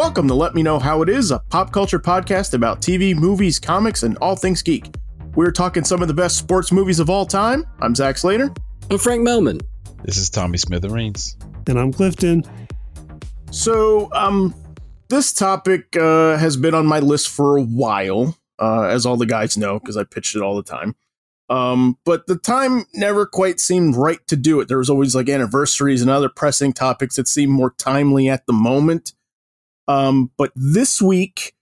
Welcome to Let Me Know How It Is, a pop culture podcast about TV, movies, comics, and all things geek. We're talking some of the best sports movies of all time. I'm Zach Slater. I'm Frank Melman. This is Tommy Smithereens. And I'm Clifton. So, um, this topic uh, has been on my list for a while, uh, as all the guys know, because I pitched it all the time. Um, but the time never quite seemed right to do it. There was always like anniversaries and other pressing topics that seemed more timely at the moment. Um, but this week,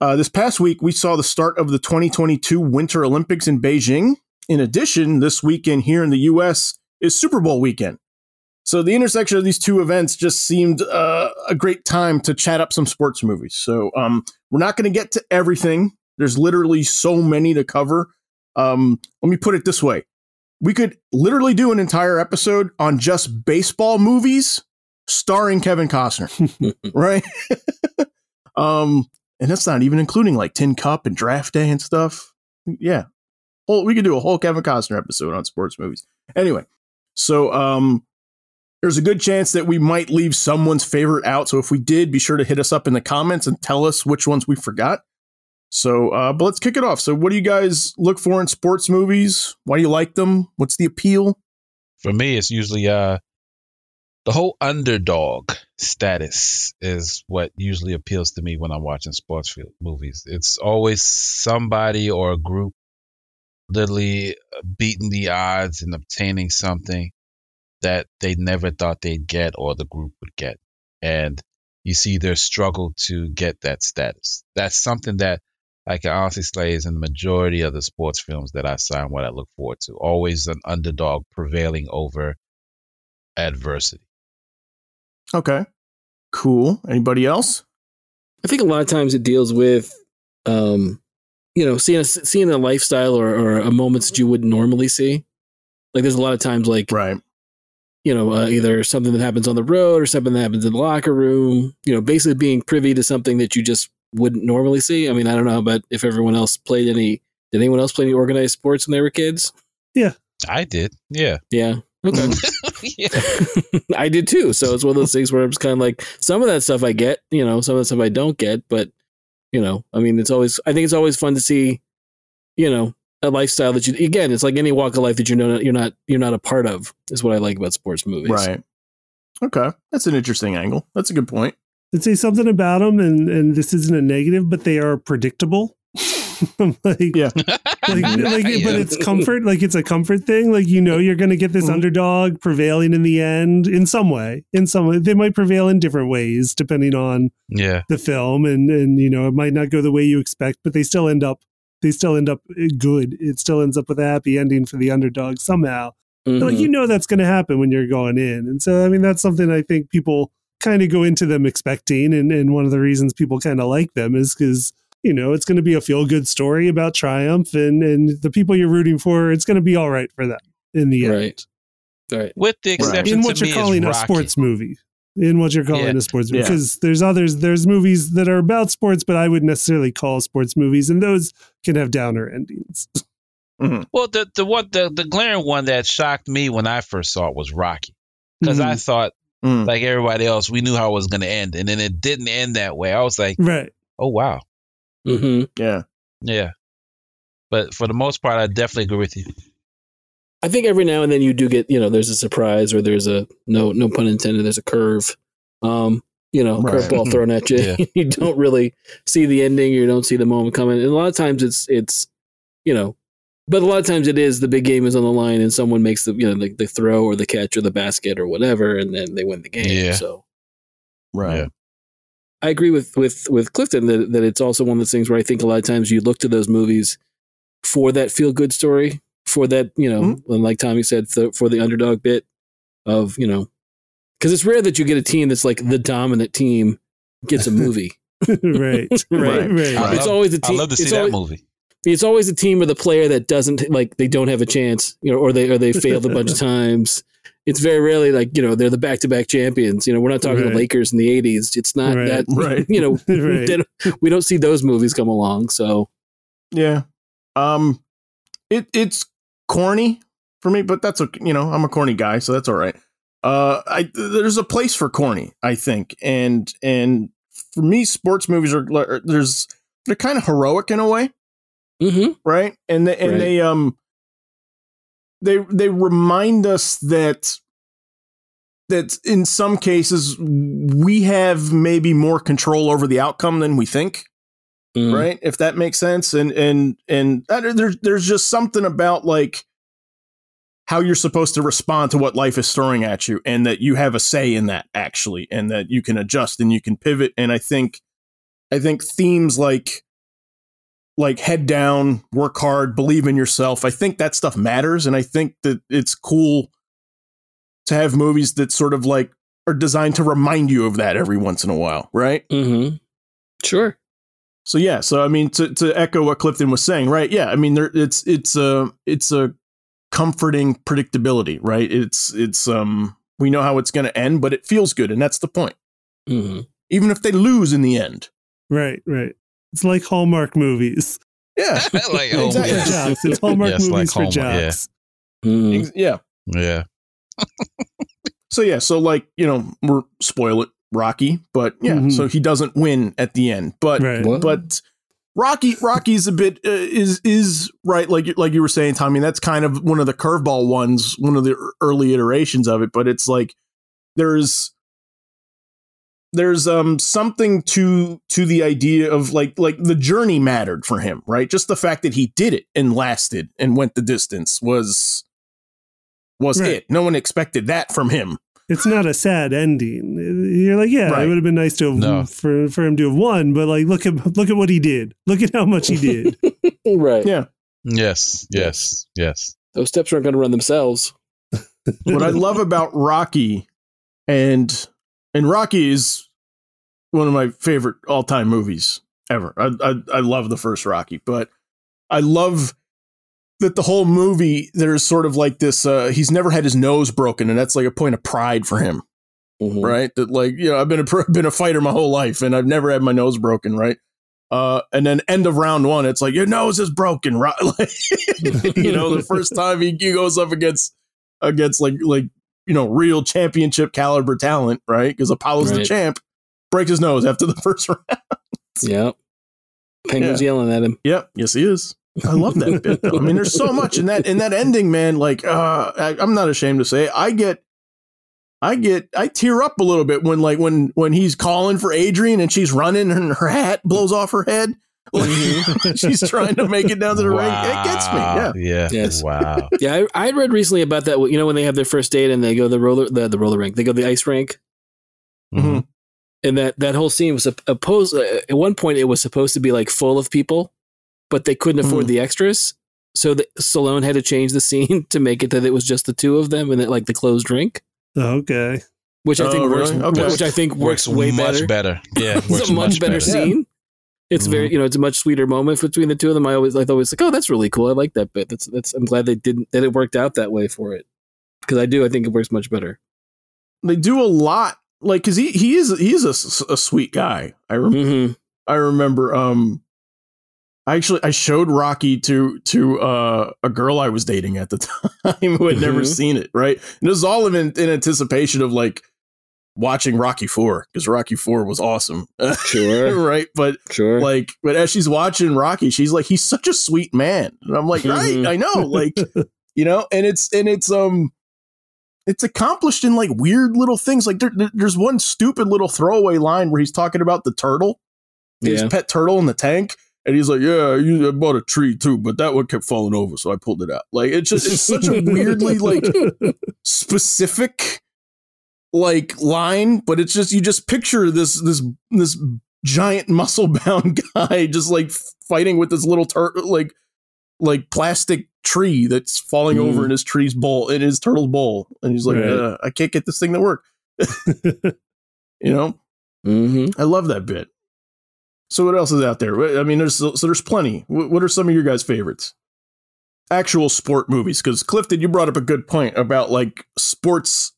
uh, this past week, we saw the start of the 2022 Winter Olympics in Beijing. In addition, this weekend here in the US is Super Bowl weekend. So the intersection of these two events just seemed uh, a great time to chat up some sports movies. So um, we're not going to get to everything. There's literally so many to cover. Um, let me put it this way: we could literally do an entire episode on just baseball movies starring Kevin Costner, right? um, and that's not even including like Tin Cup and Draft Day and stuff. Yeah, whole we could do a whole Kevin Costner episode on sports movies. Anyway, so um, there's a good chance that we might leave someone's favorite out. So if we did, be sure to hit us up in the comments and tell us which ones we forgot. So, uh, but let's kick it off. So, what do you guys look for in sports movies? Why do you like them? What's the appeal? For me, it's usually uh, the whole underdog status is what usually appeals to me when I'm watching sports movies. It's always somebody or a group literally uh, beating the odds and obtaining something that they never thought they'd get or the group would get. And you see their struggle to get that status. That's something that I can honestly say is in the majority of the sports films that I sign what I look forward to. Always an underdog prevailing over adversity. Okay. Cool. Anybody else? I think a lot of times it deals with, um, you know, seeing a, seeing a lifestyle or, or a moments that you wouldn't normally see. Like there's a lot of times like, right. You know, uh, either something that happens on the road or something that happens in the locker room. You know, basically being privy to something that you just wouldn't normally see. I mean, I don't know, but if everyone else played any, did anyone else play any organized sports when they were kids? Yeah, I did. Yeah, yeah. Okay. yeah. I did too. So it's one of those things where I'm just kind of like, some of that stuff I get, you know, some of the stuff I don't get, but you know, I mean, it's always, I think it's always fun to see, you know, a lifestyle that you, again, it's like any walk of life that you know, you're not, you're not a part of is what I like about sports movies. Right. Okay. That's an interesting angle. That's a good point. I'd say something about them, and and this isn't a negative, but they are predictable. like, yeah, like, like yeah. but it's comfort. Like it's a comfort thing. Like you know, you're going to get this mm-hmm. underdog prevailing in the end in some way. In some way, they might prevail in different ways depending on yeah the film, and and you know, it might not go the way you expect, but they still end up they still end up eh, good. It still ends up with a happy ending for the underdog somehow. Mm-hmm. Like you know that's going to happen when you're going in, and so I mean that's something I think people kind of go into them expecting. And, and one of the reasons people kind of like them is because, you know, it's going to be a feel good story about triumph and, and the people you're rooting for, it's going to be all right for them in the end. Right. With the exception in what you're calling a sports movie. In what you're calling yeah. a sports movie. Because yeah. there's others, there's movies that are about sports, but I wouldn't necessarily call sports movies, and those can have downer endings. Mm-hmm. Well, the the one the, the glaring one that shocked me when I first saw it was Rocky, because mm-hmm. I thought mm. like everybody else, we knew how it was going to end, and then it didn't end that way. I was like, right, oh wow, mm-hmm. yeah, yeah. But for the most part, I definitely agree with you. I think every now and then you do get, you know, there's a surprise or there's a no, no pun intended. There's a curve, um, you know, right. curveball thrown at you. Yeah. you don't really see the ending. You don't see the moment coming. And a lot of times it's, it's, you know, but a lot of times it is the big game is on the line and someone makes the you know the, the throw or the catch or the basket or whatever and then they win the game. Yeah. So right. Yeah. I agree with with with Clifton that that it's also one of those things where I think a lot of times you look to those movies for that feel good story, for that you know, mm-hmm. like Tommy said, th- for the underdog bit of you know, because it's rare that you get a team that's like the dominant team gets a movie. right. right, right, right. It's always a team. I love to see that always, movie it's always a team or the player that doesn't like they don't have a chance, you know, or they or they failed a bunch of times. It's very rarely like you know they're the back to back champions. You know, we're not talking right. the Lakers in the '80s. It's not right. that right. You know, right. don't, we don't see those movies come along. So yeah, um, it it's corny for me, but that's okay. You know, I'm a corny guy, so that's all right. Uh, I there's a place for corny, I think, and and for me, sports movies are there's they're kind of heroic in a way, mm-hmm. right? And they, and Right. they um they they remind us that that in some cases we have maybe more control over the outcome than we think Mhm. right? If that makes sense. And and and there's there's just something about like how you're supposed to respond to what life is throwing at you and that you have a say in that actually and that you can adjust and you can pivot. And i think i think themes like like head down work hard believe in yourself i think that stuff matters and i think that it's cool to have movies that sort of like are designed to remind you of that every once in a while right Mm-hmm. Sure. so yeah, so I mean to to echo what Clifton was saying, right? Yeah, I mean there it's it's a it's a comforting predictability, right? It's it's um we know how it's going to end, but it feels good and that's the point. Mm-hmm. Even if they lose in the end. Right, right. It's like Hallmark movies. Yeah. like Exactly. For Hallmark. jocks. It's Hallmark Yes, like movies for Hallmark, yeah. Mm-hmm. Yeah. Yeah. So yeah, so like, you know, we're spoil it Rocky, but yeah, Mhm. so he doesn't win at the end. But Right. But Rocky Rocky's a bit uh, is is right like you- like you were saying Tommy that's kind of one of the curveball ones one of the early iterations of it but it's like there's there's um something to to the idea of like like the journey mattered for him right just the fact that he did it and lasted and went the distance was was Right. it no one expected that from him It's not a sad ending. You're like, yeah, Right. it would have been nice to have No. for for him to have won, but like, look at look at what he did. Look at how much he did. Right. yeah Yes. Yes. Yes. Those steps aren't going to run themselves. what I love about Rocky and and Rocky is one of my favorite all time movies ever. I, I I love the first Rocky, but I love that the whole movie there's sort of like this. Uh, he's never had his nose broken, and that's like a point of pride for him, Mhm. right? That like you know I've been a been a fighter my whole life, and I've never had my nose broken, right? Uh, and then end of round one, it's like your nose is broken, right? Like, you know, the first time he, he goes up against against like like you know real championship caliber talent, right? Because Apollo's the champ, breaks his nose after the first round. Yep. Penguin's yelling at him. Yep, yes he is. I love that bit though. I mean, there's so much in that in that ending, man. Like, uh, I, I'm not ashamed to say, it. I get, I get, I tear up a little bit when like when when he's calling for Adrian and she's running and her hat blows off her head. Like, she's trying to make it down to the ring. It gets me. Yeah. Yeah. Yes. Wow. Yeah, I, I read recently about that. You know, when they have their first date and they go the roller, the, the roller rink, they go the ice rink, Mhm. and that that whole scene was opposed. Uh, at one point, it was supposed to be like full of people, but they couldn't afford Mhm. the extras, so the, Stallone had to change the scene to make it that it was just the two of them and it, like the closed rink, okay. which I Oh, think works. really? Okay. Which I think works, way much better. better. Yeah. It's a much, better, scene. It's very, you know, it's a much sweeter moment between the two of them. I always like, always like, oh, that's really cool. I like that bit. That's that's. I'm glad they didn't that it worked out that way for it because I do. I think it works much better. They do a lot, like because he he is he's a sweet guy. I rem- Mm-hmm. I remember um I actually I showed Rocky to to uh, a girl I was dating at the time who had never Mhm. seen it, right? And it was all in, in anticipation of like watching Rocky 4 because Rocky 4 was awesome. Sure, right? But sure. like but as she's watching Rocky, she's like he's such a sweet man. And I'm like, "Right, Mhm. I know." Like, you know, and it's and it's um it's accomplished in like weird little things. Like there, there- there's one stupid little throwaway line where he's talking about the turtle his yeah. pet turtle in the tank. And he's like, "Yeah, you I bought a tree too, but that one kept falling over, so I pulled it out." Like it's just it's such a weirdly like specific like line, but it's just you just picture this this this giant muscle bound guy just like fighting with this little turtle like like plastic tree that's falling Mm. over in his tree's bowl in his turtle's bowl, and he's like, Right. uh, "I can't get this thing to work." you know, Mm-hmm. I love that bit. So what else is out there? I mean, there's so there's plenty. What are some of your guys' favorites? Actual sport movies, because Clifton, you brought up a good point about like sports.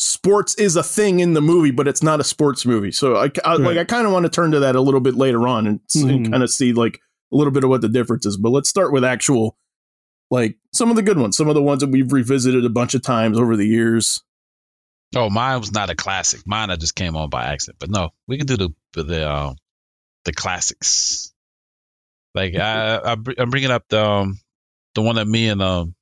Sports is a thing in the movie, but it's not a sports movie. So I, I like I kind of want to turn to that a little bit later on and, s- and kind of see like a little bit of what the difference is. But let's start with actual, like some of the good ones, some of the ones that we've revisited a bunch of times over the years. Oh, mine was not a classic. Mine I just came on by accident. But no, we can do the the um, the classics. Like I, I I'm bringing up the um, the one that me and um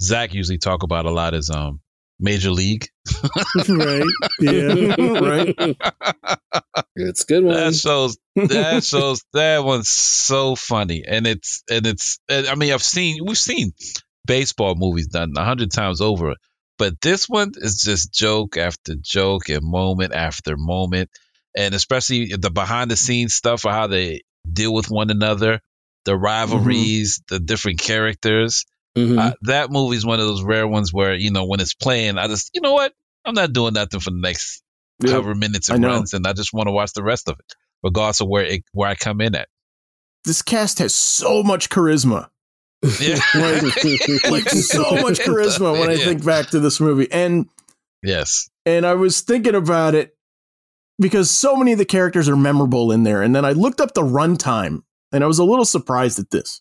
Zach usually talk about a lot is um Major League. right. Yeah. right. It's a good one. That shows that shows that one's so funny, and it's and it's. And I mean, I've seen we've seen baseball movies done a hundred times over, but this one is just joke after joke and moment after moment, and especially the behind the scenes stuff of how they deal with one another, the rivalries, mm-hmm. the different characters. Mm-hmm. Uh, that movie is one of those rare ones where you know when it's playing, I just you know what I'm not doing nothing for the next yep. however minutes it runs, and I just want to watch the rest of it, regardless of where it where I come in at. This cast has so much charisma. Yeah. like, like so much charisma when I yeah. think back to this movie. And yes. And I was thinking about it because so many of the characters are memorable in there. And then I looked up the runtime and I was a little surprised at this.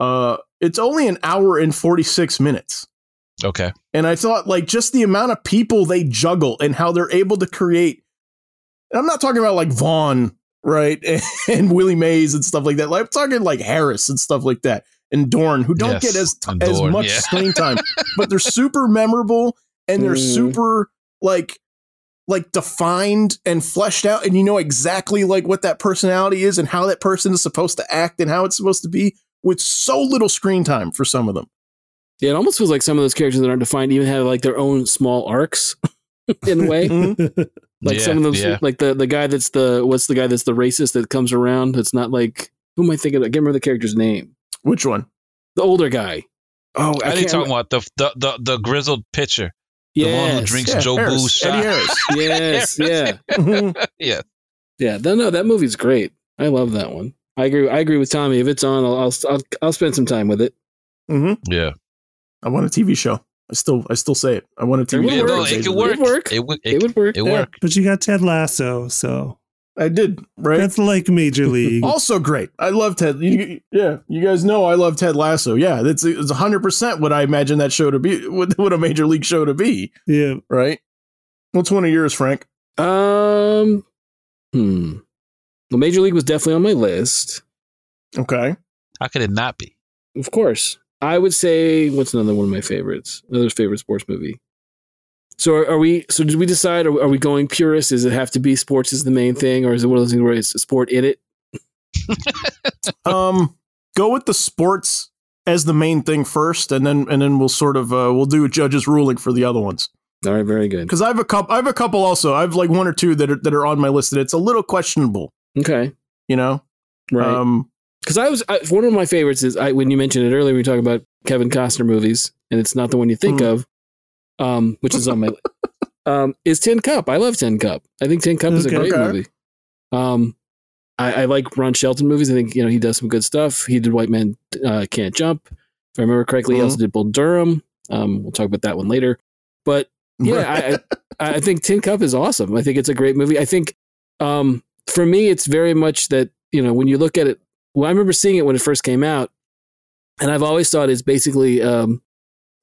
Uh it's only an hour and 46 minutes. Okay. And I thought like just the amount of people they juggle and how they're able to create I'm not talking about like Vaughn, right? And, and Willie Mays and stuff like that. Like, I'm talking like Harris and stuff like that and Dorn, who don't yes, get as as much yeah. screen time, but they're super memorable and they're mm. super like like defined and fleshed out and you know exactly like what that personality is and how that person is supposed to act and how it's supposed to be with so little screen time for some of them. Yeah, it almost feels like some of those characters that aren't defined even have like their own small arcs in a way. Mm-hmm. like yeah, some of those yeah. like the the guy that's the what's the guy that's the racist that comes around that's not like who am I thinking of? I can't remember the character's name. Which one? The older guy. Oh, I, I ain't talking about the, the the the grizzled pitcher. Yes. The one who drinks yeah, Joe Harris. Boo's shot. yes, yeah. yeah. Yeah, no, no, that movie's great. I love that one. I agree. I agree with Tommy. If it's on, I'll I'll I'll, I'll spend some time with it. Mm-hmm. Yeah. I want a TV show. I still I still say it. I want a TV show. It could work. It, work. It, would, it, it would work. It yeah. work. But you got Ted Lasso, so I did, right? That's like Major League. also great. I love Ted. You, yeah, you guys know I love Ted Lasso. Yeah, it's it's hundred percent what I imagine that show to be. What, what a Major League show to be. Yeah. Right. What's one of yours, Frank? Um. Hmm. Well, Major League was definitely on my list. Okay. How could it not be? Of course. I would say what's another one of my favorites? Another favorite sports movie. So are, are, we? So did we decide? Are, are, we going purist? Does it have to be sports is the main thing, or is it one of those things where it's sport in it? um, go with the sports as the main thing first, and then and then we'll sort of uh, we'll do a judge's ruling for the other ones. All right, very good. Because I have a couple. I have a couple also. I have like one or two that are that are on my list that it's a little questionable. Okay, you know, right? Um, because I was I, one of my favorites is I when you mentioned it earlier. We talk about Kevin Costner movies, and it's not the one you think mm. of um, which is on my um, is Tin Cup. I love Tin Cup. I think Tin Cup is okay, a great okay. movie. Um, I, I, like Ron Shelton movies. I think you know he does some good stuff. He did White Man uh, Can't Jump. If I remember correctly, mm-hmm. he also did Bull Durham. Um, we'll talk about that one later. But yeah, I, I think Tin Cup is awesome. I think it's a great movie. I think um, for me, it's very much that you know when you look at it. Well, I remember seeing it when it first came out, and I've always thought it's basically um,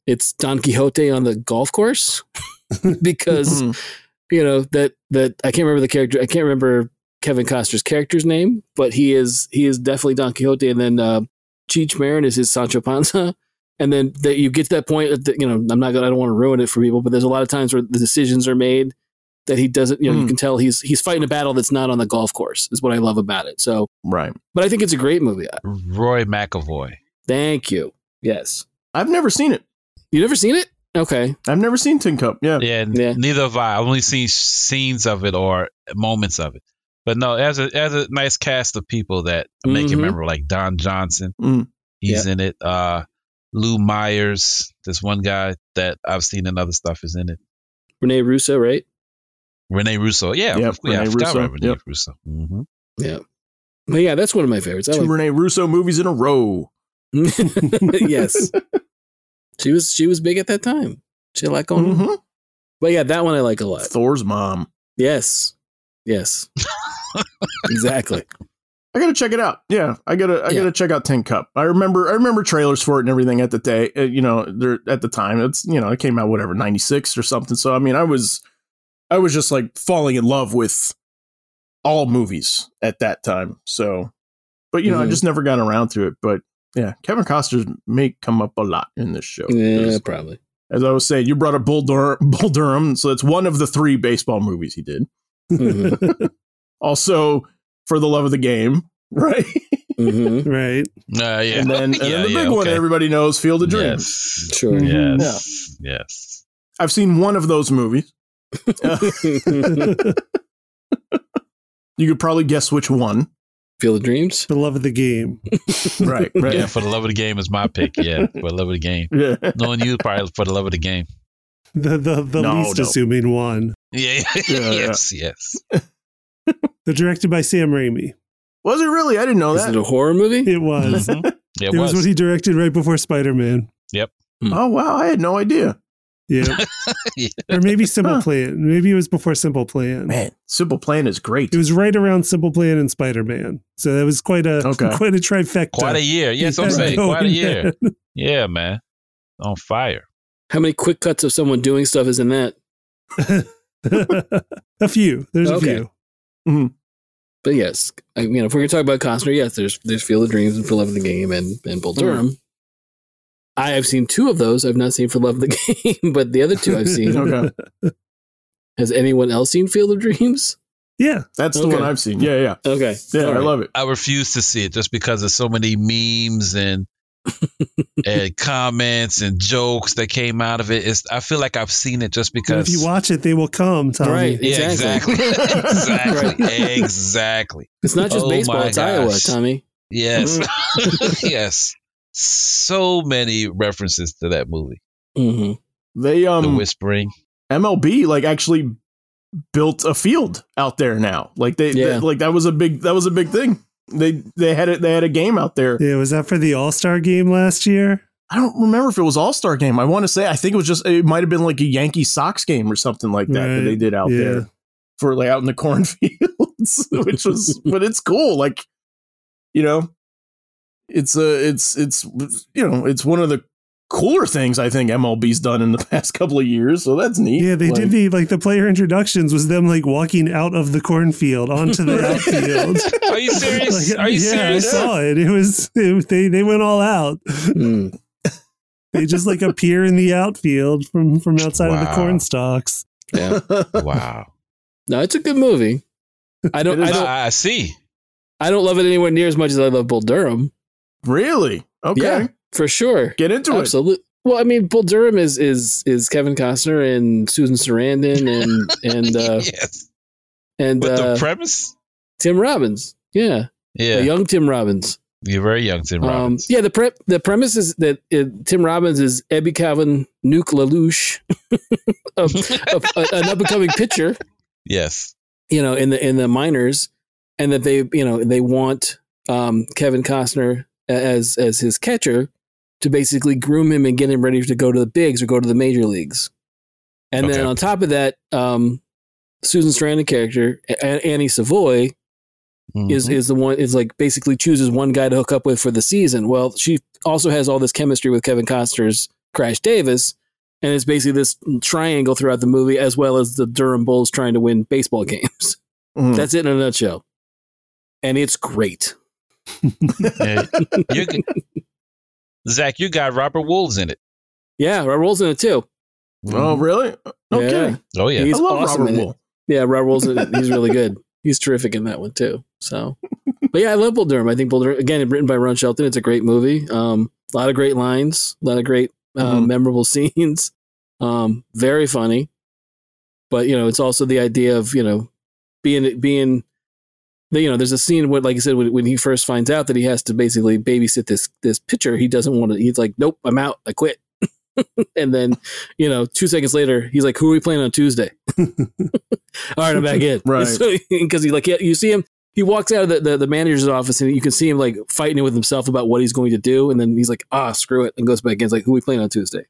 it's Don Quixote on the golf course because mm-hmm. you know that that I can't remember the character. I can't remember Kevin Costner's character's name, but he is he is definitely Don Quixote, and then uh, Cheech Marin is his Sancho Panza. And then that you get to that point that you know I'm not gonna I don't want to ruin it for people, but there's a lot of times where the decisions are made that he doesn't you know mm. you hmm. can tell he's he's fighting a battle that's not on the golf course is what I love about it. So right, but I think it's a great movie. Roy McAvoy. Thank you. Yes, I've never seen it. You never seen it? Okay. I've never seen Tin Cup. Yeah. Yeah. yeah. Neither have I. I've only seen scenes of it or moments of it. But no, as a as a nice cast of people that mm-hmm. make it remember like Don Johnson, mm. he's in it. Uh, Lou Myers, this one guy that I've seen in other stuff is in it. Rene Russo, right? Rene Russo, yeah, yep, yeah, Rene Russo. Rene yep. Russo. Mm-hmm. Yeah, but yeah, that's one of my favorites. I Two like Rene Russo movies in a row. yes, She was she was big at that time. She like a lot going mm-hmm. But yeah, that one I like a lot. Thor's mom. Yes. Yes. exactly. I gotta check it out. Yeah, I gotta I Yeah. gotta check out Tin Cup. I remember I remember trailers for it and everything at the day. uh, You know, there at the time. It's you know it came out whatever ninety six or something. So I mean, I was I was just like falling in love with all movies at that time. So, but you know, I Mhm. just never got around to it. But yeah, Kevin Costner may come up a lot in this show. Yeah, 'Cause, probably. As I was saying, you brought up Bull, Dur- Bull Durham, so it's one of the three baseball movies he did. Mhm. Also, for the love of the game, right? hmm right. Uh, yeah. And then, and yeah, then the yeah, big one everybody knows, Field of Dreams. Yes. Sure. Yes. Yes. I've seen one of those movies. You could probably guess which one. Field of Dreams. the love of the game. Right, right. Yeah, for the love of the game is my pick. Yeah, for the love of the game. Yeah. Knowing you probably for the love of the game. The the, the No, least no. assuming one. Yeah. Yeah, yes. Yes. They're directed by Sam Raimi. Was it really? I didn't know Is that. it a horror movie? It was. Mhm. It it was was. what he directed right before Spider Man. Yep. Oh, wow. I had no idea. Yeah. Yeah. Or maybe Simple Huh. Plan. Maybe it was before Simple Plan. Man, Simple Plan is great. It was right around Simple Plan and Spider Man. So that was quite a Okay. quite a trifecta. Quite a year. Yes, I'm Yeah, saying quite a year. in. Yeah, man. On fire. How many quick cuts of someone doing stuff is in that? a few. There's a Okay. few. Mm-hmm. But yes, I mean, if we're gonna talk about Costner, yes, there's there's Field of Dreams and For Love of the Game and and Bull mm. Durham. I have seen two of those. I've not seen For Love of the Game, but the other two I've seen. Okay. Has anyone else seen Field of Dreams? Yeah. That's the one I've seen. Yeah, yeah. Okay, Yeah, All I love it. I refuse to see it just because there's so many memes and and comments and jokes that came out of it. It's, I feel like I've seen it just And because. if you watch it, they will come, Tommy. Right. yeah, Exactly. exactly, exactly, exactly. It's not just Oh baseball; my it's Iowa. Tommy. Yes, mm. yes. So many references to that movie. hmm They the um whispering. MLB like actually built a field out there now. Like they, Yeah. they- like that was a big that was a big thing. They they had it they had a game out there. Yeah, was that for the All Star game last year? I don't remember if it was All Star game. I want to say I think it was just it might have been like a Yankee Sox game or something like that that they did out Yeah. there for like out in the cornfields, which was but it's cool. Like you know, it's a it's it's you know it's one of the cooler things I think MLB's done in the past couple of years. So that's neat. Yeah, they Like- did the like the player introductions was them like walking out of the cornfield onto the outfield. Are you serious? Like, Are you yeah, serious? I saw it. It was it, they they went all out. Mm. They just like appear in the outfield from from outside of the Wow. corn stalks. Yeah. Wow. No, it's a good movie. I don't. I don't. I, I see. I don't love it anywhere near as much as I love Bull Durham. Really okay. Yeah. For sure. Get into it. Absolutely. Well, I mean, Bull Durham is is is Kevin Costner and Susan Sarandon and and uh, yes. and But uh, the premise? Tim Robbins. Yeah, Yeah. the young Tim Robbins. You're very young, Tim Um, Robbins. yeah, the pre- the premise is that uh, Tim Robbins is Ebby Calvin Nuke LaLoosh, a, a, an up and coming pitcher. yes. you know, in the in the minors, and that they you know they want um, Kevin Costner as as his catcher to basically groom him and get him ready to go to the bigs or go to the major leagues. And then on top of that, um, Susan Sarandon character Annie Savoy is Mhm. is the one is like basically chooses one guy to hook up with for the season. Well, she also has all this chemistry with Kevin Costner's Crash Davis, and it's basically this triangle throughout the movie, as well as the Durham Bulls trying to win baseball games. Mhm. That's it in a nutshell. And it's great. Yeah. You g- Zach, you got Robert Wuhl's in it. Yeah, Robert Wuhl's in it too. Oh, really? Okay. Yeah. Oh yeah. He's I love awesome Robert in. Wuhl. Yeah, Robert Wuhl's in it. He's really good. He's terrific in that one too. So, but yeah, I love Bull Durham. I think Bull Durham, again, written by Ron Shelton. It's a great movie. Um, a lot of great lines, a lot of great, uh, Mhm. memorable scenes. Um, very funny. But, you know, it's also the idea of, you know, being, being, you know, there's a scene where, like I said, when, when he first finds out that he has to basically babysit this, this pitcher, he doesn't want to, he's like, nope, I'm out. I quit. and then, you know, two seconds later, he's like, who are we playing on Tuesday? All right, I'm back in. Right. Because he like yeah, you see him. He walks out of the, the, the manager's office and you can see him like fighting with himself about what he's going to do, and then he's like, ah, screw it, and goes back in. It's like, who are we playing on Tuesday?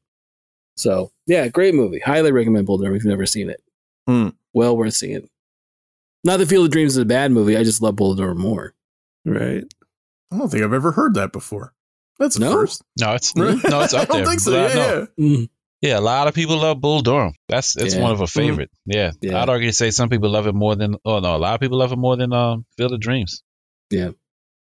So yeah, great movie. Highly recommend Bull Durham if you've never seen it. Hmm. Well worth seeing. Not that Field of Dreams is a bad movie. I just love Bull Durham more. Right. I don't think I've ever heard that before. That's No? first. No, it's no, it's up I don't there. think so. But I Yeah, know. yeah. Mm. Yeah, a lot of people love Bull Durham. That's it's Yeah. one of a favorite. Yeah. Yeah. I'd argue to say some people love it more than. Oh no, a lot of people love it more than um Field of Dreams. Yeah.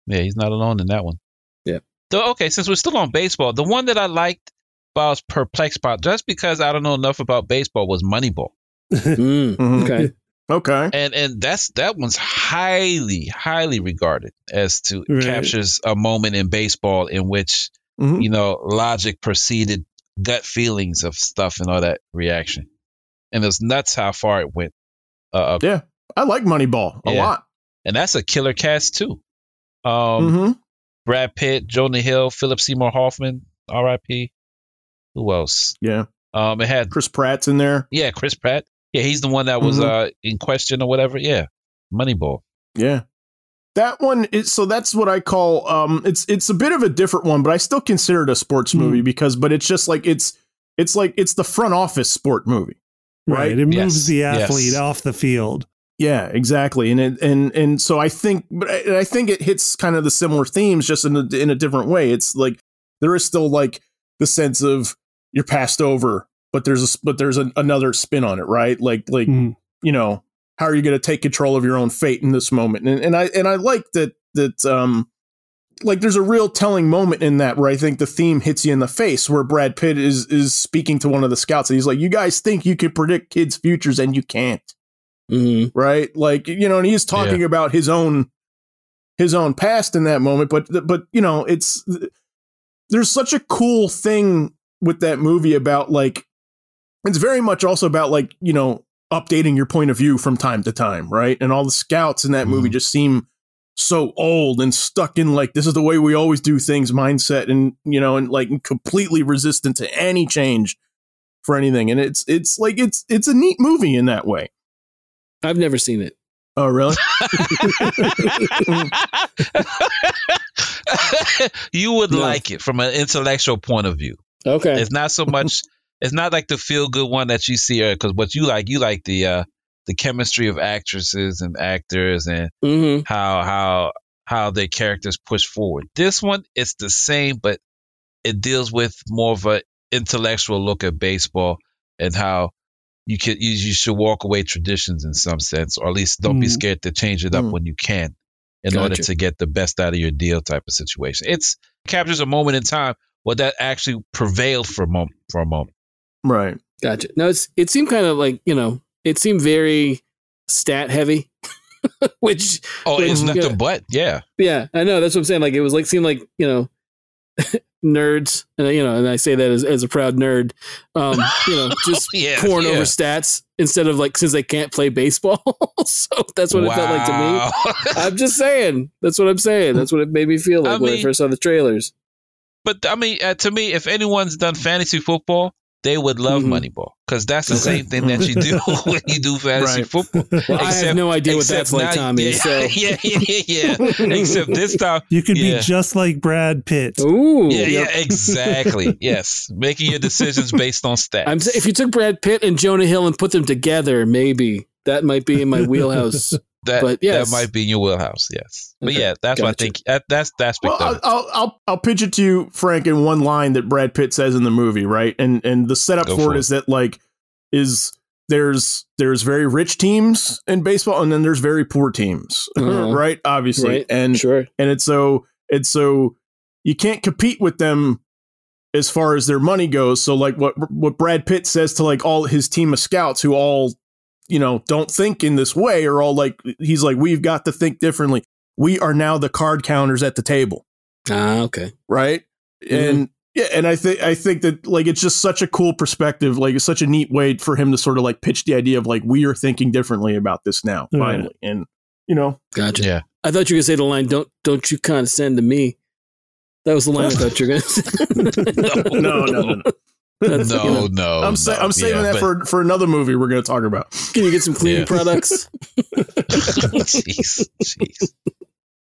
Yeah, he's not alone in that one. Yeah. So okay, since we're still on baseball, the one that I liked, but I was perplexed about, just because I don't know enough about baseball, was Moneyball, Mm. Mhm. Okay. Okay. and and that's that one's highly highly regarded as to Right. captures a moment in baseball in which Mhm. you know, logic preceded gut feelings of stuff and all that reaction. And it's nuts how far it went. Uh, Yeah. I like Moneyball a Yeah. lot. and that's a killer cast too. Um, hmm Brad Pitt, Jonah Hill, Philip Seymour Hoffman, R.I.P. Who else? Yeah. Um, it had Chris Pratt's in there. yeah, Chris Pratt. Yeah, he's the one that was Mhm. uh in question or whatever. Yeah, Moneyball. Yeah. That one is so that's what I call um it's it's a bit of a different one, but I still consider it a sports Hmm. movie because but it's just like it's it's like it's the front office sport movie. Right. Right? It moves Yes. the Yes. athlete off the field. Yeah, exactly. And it, and and so I think but I, I think it hits kind of the similar themes just in a in a different way. It's like there is still like the sense of you're passed over, but there's a but there's an, another spin on it, right? Like like Mhm. you know how are you going to take control of your own fate in this moment and, and i and i like that that um like there's a real telling moment in that where i think the theme hits you in the face where brad pitt is is speaking to one of the scouts and he's like you guys think you can predict kids futures and you can't Mhm. right like you know and he's talking about his own his own past in that moment but but you know it's there's such a cool thing with that movie about like it's very much also about like you know updating your point of view from time to time right and all the scouts in that movie mm-hmm. just seem so old and stuck in like this is the way we always do things mindset and you know and like completely resistant to any change for anything and it's it's like it's it's a neat movie in that way I've never seen it. oh really you would No. like it from an intellectual point of view. Okay. It's not so much. It's not like the feel good one that you see, because what you like, you like the uh, the chemistry of actresses and actors and hmm how how how their characters push forward. This one, it's the same, but it deals with more of a intellectual look at baseball and how you could you, you should walk away traditions in some sense, or at least don't be Mm. scared to change it up Mm. when you can, in order to get the best out of your deal type of situation. It's captures a moment in time where that actually prevailed for a moment. For a moment, right Gotcha. No, it's it seemed kind of like you know it seemed very stat heavy, which oh, it's not the yeah. but yeah. yeah, I know that's what I'm saying. Like it was like seemed like you know nerds, and you know, and I say that as, as a proud nerd. Um, you know, just Yeah, pouring yeah. over stats instead of like since they can't play baseball. so that's what it felt like to me. I'm just saying. That's what I'm saying. That's what it made me feel like I when I mean- first saw the trailers. But I mean, uh, to me, if anyone's done fantasy football, they would love Mhm. Moneyball because that's the Okay. same thing that you do when you do fantasy Right. football. Well, I have no idea what that's like, Tommy. Yeah, So, yeah, yeah, yeah, yeah. Except this time, You could Yeah. be just like Brad Pitt. ooh, yeah, yep. yeah, exactly. Yes, making your decisions based on stats. I'm if you took Brad Pitt and Jonah Hill and put them together, maybe that might be in my wheelhouse. That but yes. that might be in your wheelhouse. Yes, but Okay, yeah, that's what I think. That, that's that's big. Well, I'll, I'll I'll I'll pitch it to you, Frank, in one line that Brad Pitt says in the movie, right? And and the setup for for it it. is that like is there's there's very rich teams in baseball, and then there's very poor teams, Uh-huh. right? Obviously, right? and sure. and it's so it's so you can't compete with them as far as their money goes. So like what what Brad Pitt says to like all his team of scouts who all you know don't think in this way are all like he's like we've got to think differently. We are now the card counters at the table Ah, okay. right? And yeah, and I think I think that like it's just such a cool perspective, like it's such a neat way for him to sort of like pitch the idea of like we are thinking differently about this now, Right. finally. And you know, Gotcha. Yeah. I thought you were gonna say the line, "Don't don't you condescend to me." That was the line I thought you were gonna say. no, no, no, no. That's, you no, know, no. I'm sa- no. I'm saving Yeah, that but- for for another movie we're going to talk about. Can you get some cleaning Yeah. products? jeez, jeez.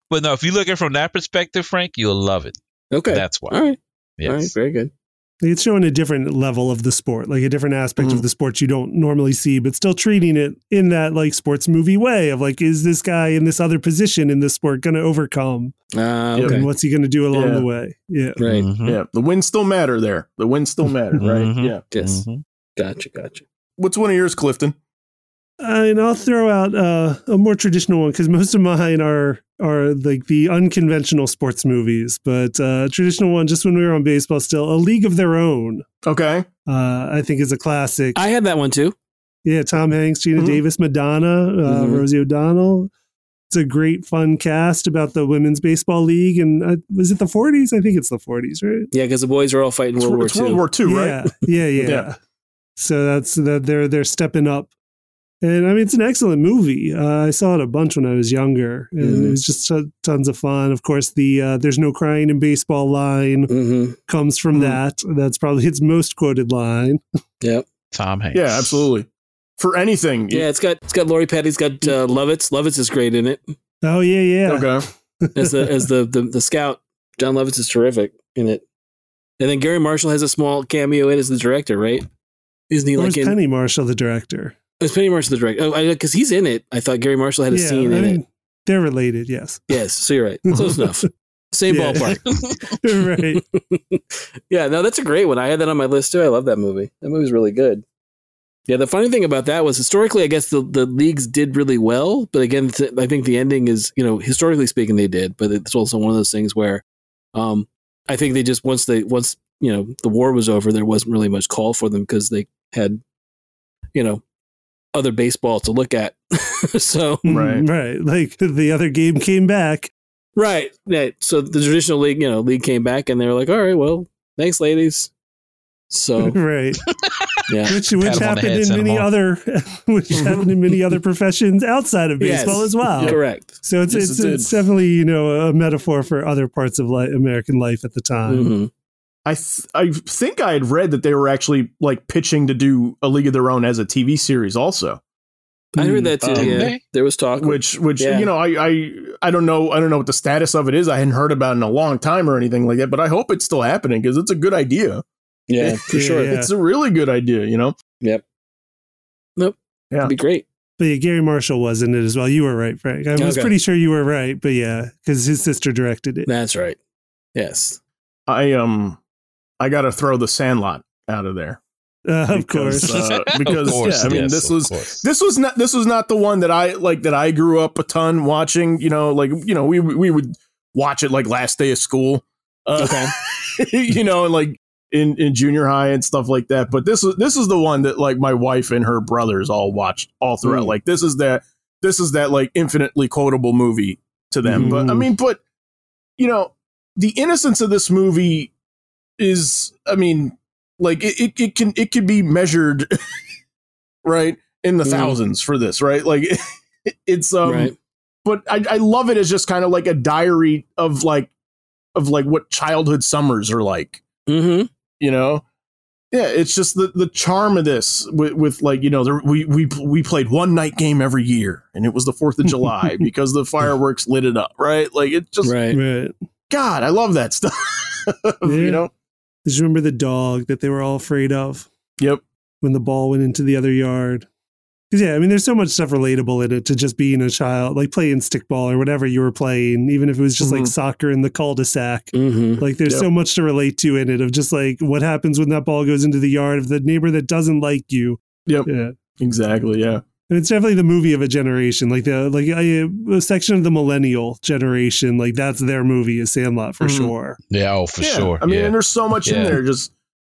But no, if you look at it from that perspective, Frank, you'll love it. Okay. That's why. All right. Yes. All right. Very good. It's showing a different level of the sport, like a different aspect Mhm. of the sport you don't normally see, but still treating it in that like sports movie way of like, is this guy in this other position in this sport going to overcome? Ah, okay. And what's he going to do along Yeah. the way? Yeah. Right. Mhm. Yeah, the wins still matter there. The wins still matter, right? Mhm. Yeah. Yes. Mhm. Gotcha. Gotcha. What's one of yours, Clifton? Uh, and I'll throw out uh, a more traditional one because most of mine are are like the unconventional sports movies, but uh, traditional one just when we were on baseball still, A League of Their Own. Okay. Uh, I think is a classic. I had that one too. yeah, Tom Hanks, Geena Mhm. Davis, Madonna, uh, Mhm. Rosie O'Donnell. It's a great, fun cast about the women's baseball league, and uh, was it the 40s? I think it's the 40s, right? Yeah, because the boys are all fighting It's, World War it's II. World War II, right? Yeah, yeah, yeah. Yeah. So that's that they're they're stepping up, and I mean it's an excellent movie. Uh, I saw it a bunch when I was younger, and Mhm. it was just uh, tons of fun. Of course, the uh, "There's no crying in baseball" line Mm-hmm. comes from Mhm. that. That's probably its most quoted line. Yep. Tom Hanks. Yeah, absolutely. For anything. Yeah, it's got it's got Lori Petty's got uh, Lovitz. Lovitz is great in it Oh yeah, yeah. Okay. as the as the, the the scout. Jon Lovitz is terrific in it. And then Garry Marshall has a small cameo in as the director, right? Isn't he Or like is in? Penny Marshall the director? It's Penny Marshall the director. Oh, because he's in it. I thought Garry Marshall had a yeah, scene I in mean it. they're related. Yes, Yes, so you're right. Close enough. Same Yeah. ballpark. right. yeah, no, that's a great one. I had that on my list too. I love that movie. That movie's really good. Yeah, the funny thing about that was historically, I guess the, the leagues did really well, but again, th- I think the ending is, you know, historically speaking, they did, but it's also one of those things where, um, I think they just once they once you know the war was over, there wasn't really much call for them because they had, you know, other baseball to look at. so Right. right. Like the other game came back. right, yeah. So the traditional league, you know, league came back and they were like, all right, well, thanks, ladies. So right. yeah. which which Pat 'em on the happened head, in many other which happened in many other professions outside of Yes. baseball as well. Correct. So it's Yes, it's, it it's definitely you know a metaphor for other parts of li- American life at the time. hmm I th- I think I had read that they were actually like pitching to do a League of Their Own as a TV series also. I heard that too. Um, yeah, there was talk. Which which Yeah. you know, I, I I don't know I don't know what the status of it is. I hadn't heard about it in a long time or anything like that, but I hope it's still happening because it's a good idea. yeah, for Yeah, sure. yeah. It's a really good idea, you know? Yep. Nope. Yeah. It'd be great. But yeah, Garry Marshall was in it as well. You were right, Frank. I was Okay. pretty sure you were right, but yeah, because his sister directed it. That's right. Yes. I um I gotta throw the Sandlot out of there. Uh, of Because, course. uh, because Of course, yeah, I mean yes, this was course. this was not this was not the one that I like that I grew up a ton watching. You know, like you know we we would watch it like last day of school. Uh, Okay. you know, and like in in junior high and stuff like that. But this is this is the one that like my wife and her brothers all watched all throughout. Mm. Like this is that this is that like infinitely quotable movie to them. But I Mm. mean, but you know, the innocence of this movie is, I mean, like it it, it can it can be measured right in the Mm. thousands for this, right? Like it's um right. but I, I love it as just kind of like a diary of like of like what childhood summers are like Mm-hmm. you know yeah it's just the the charm of this with, with like you know there, we we we played one night game every year and it was the fourth of july because the fireworks lit it up right like it just Right. right. god i love that stuff Yeah. you know Just remember the dog that they were all afraid of yep when the ball went into the other yard. Because yeah, I mean, there's so much stuff relatable in it to just being a child, like playing stickball or whatever you were playing, even if it was just like Mhm. soccer in the cul-de-sac. Mm-hmm. Like there's Yep. so much to relate to in it of just like what happens when that ball goes into the yard of the neighbor that doesn't like you. Yep. Yeah. exactly yeah And it's definitely the movie of a generation, like the like a, a section of the millennial generation. Like that's their movie is Sandlot for Mhm. sure. Yeah, oh, for yeah. sure. i mean yeah. and there's so much in there just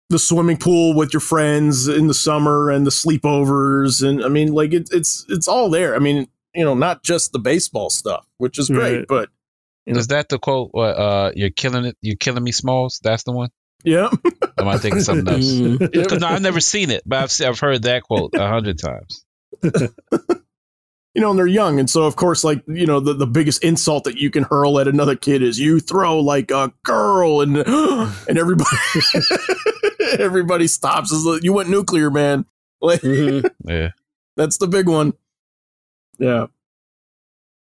the swimming pool with your friends in the summer and the sleepovers and i mean like it, it's it's all there i mean you know not just the baseball stuff which is great Right. but you know. Is that the quote? What, uh, you're killing it. You're killing me, Smalls. That's the one. yeah Am I thinking something else? Mm-hmm. Yeah. 'Cause no, I've never seen it, but I've se- I've heard that quote a hundred times. you know, and they're young, and so of course, like you know, the, the biggest insult that you can hurl at another kid is you throw like a girl, and and everybody everybody stops. You went nuclear, man. Like Mm-hmm. Yeah. that's the big one. Yeah,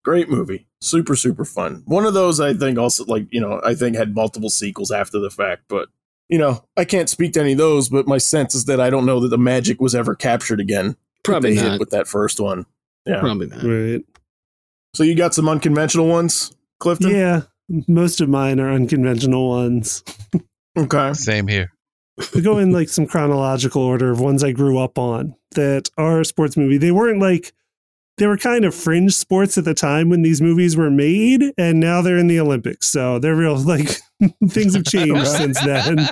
great movie, super super fun. One of those I think also like you know I think had multiple sequels after the fact, but you know, I can't speak to any of those, but my sense is that I don't know that the magic was ever captured again. Probably they hit not. with that first one. Yeah. Probably not. Right. So you got some unconventional ones, Clifton? Yeah. Most of mine are unconventional ones. Okay. Same here. we go in like some chronological order of ones I grew up on that are sports movie. They weren't like they were kind of fringe sports at the time when these movies were made, and now they're in the Olympics. So they're real like things have changed since then.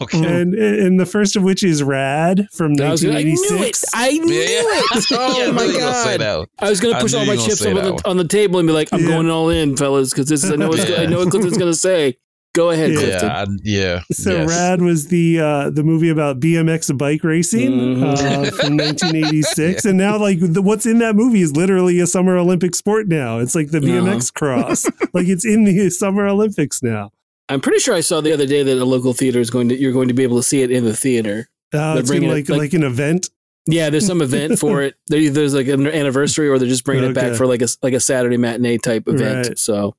Okay. And and the first of which is Rad from I was gonna- I knew it. 1986. I knew Yeah, it. Oh Yeah, my knew you were gonna say god! I was gonna push all my chips on the, on the table and be like, "I'm Yeah. going all in, fellas," because this is I know what's Yeah. I know what Clifton's gonna say. Go ahead, Yeah. Clifton. Yeah, I, yeah. So yes. Rad was the uh, the movie about BMX bike racing Mhm. uh, from 1986, and now like the, what's in that movie is literally a Summer Olympic sport now. It's like the BMX cross, like it's in the Summer Olympics now. I'm pretty sure I saw the other day that a local theater is going to you're going to be able to see it in the theater. Uh, They're it's been bringing it, like, like- like an event. Yeah, there's some event for it. There, there's like an anniversary, or they're just bringing it back for like a like a Saturday matinee type event. Right. So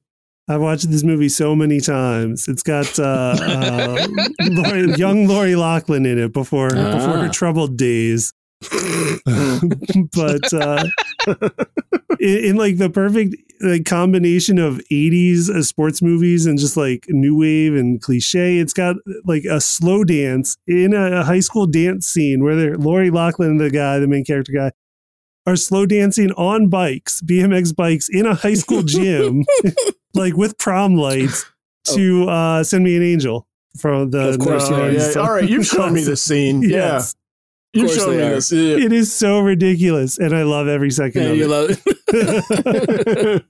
I've watched this movie so many times. It's got uh, uh, Lori, young Lori Loughlin in it before before her Ah. troubled days. but uh, in, in like the perfect like combination of 80s uh, sports movies and just like new wave and cliche it's got like a slow dance in a, high school dance scene where they're Lori and the guy the main character guy are slow dancing on bikes BMX bikes in a high school gym like with prom lights to uh send me an angel from the Of course Oh, they are. yeah. All right, you've shown me the scene. Yes. Yeah. You've shown me are. this. Yeah. It is so ridiculous, and I love every second and of you it. love it.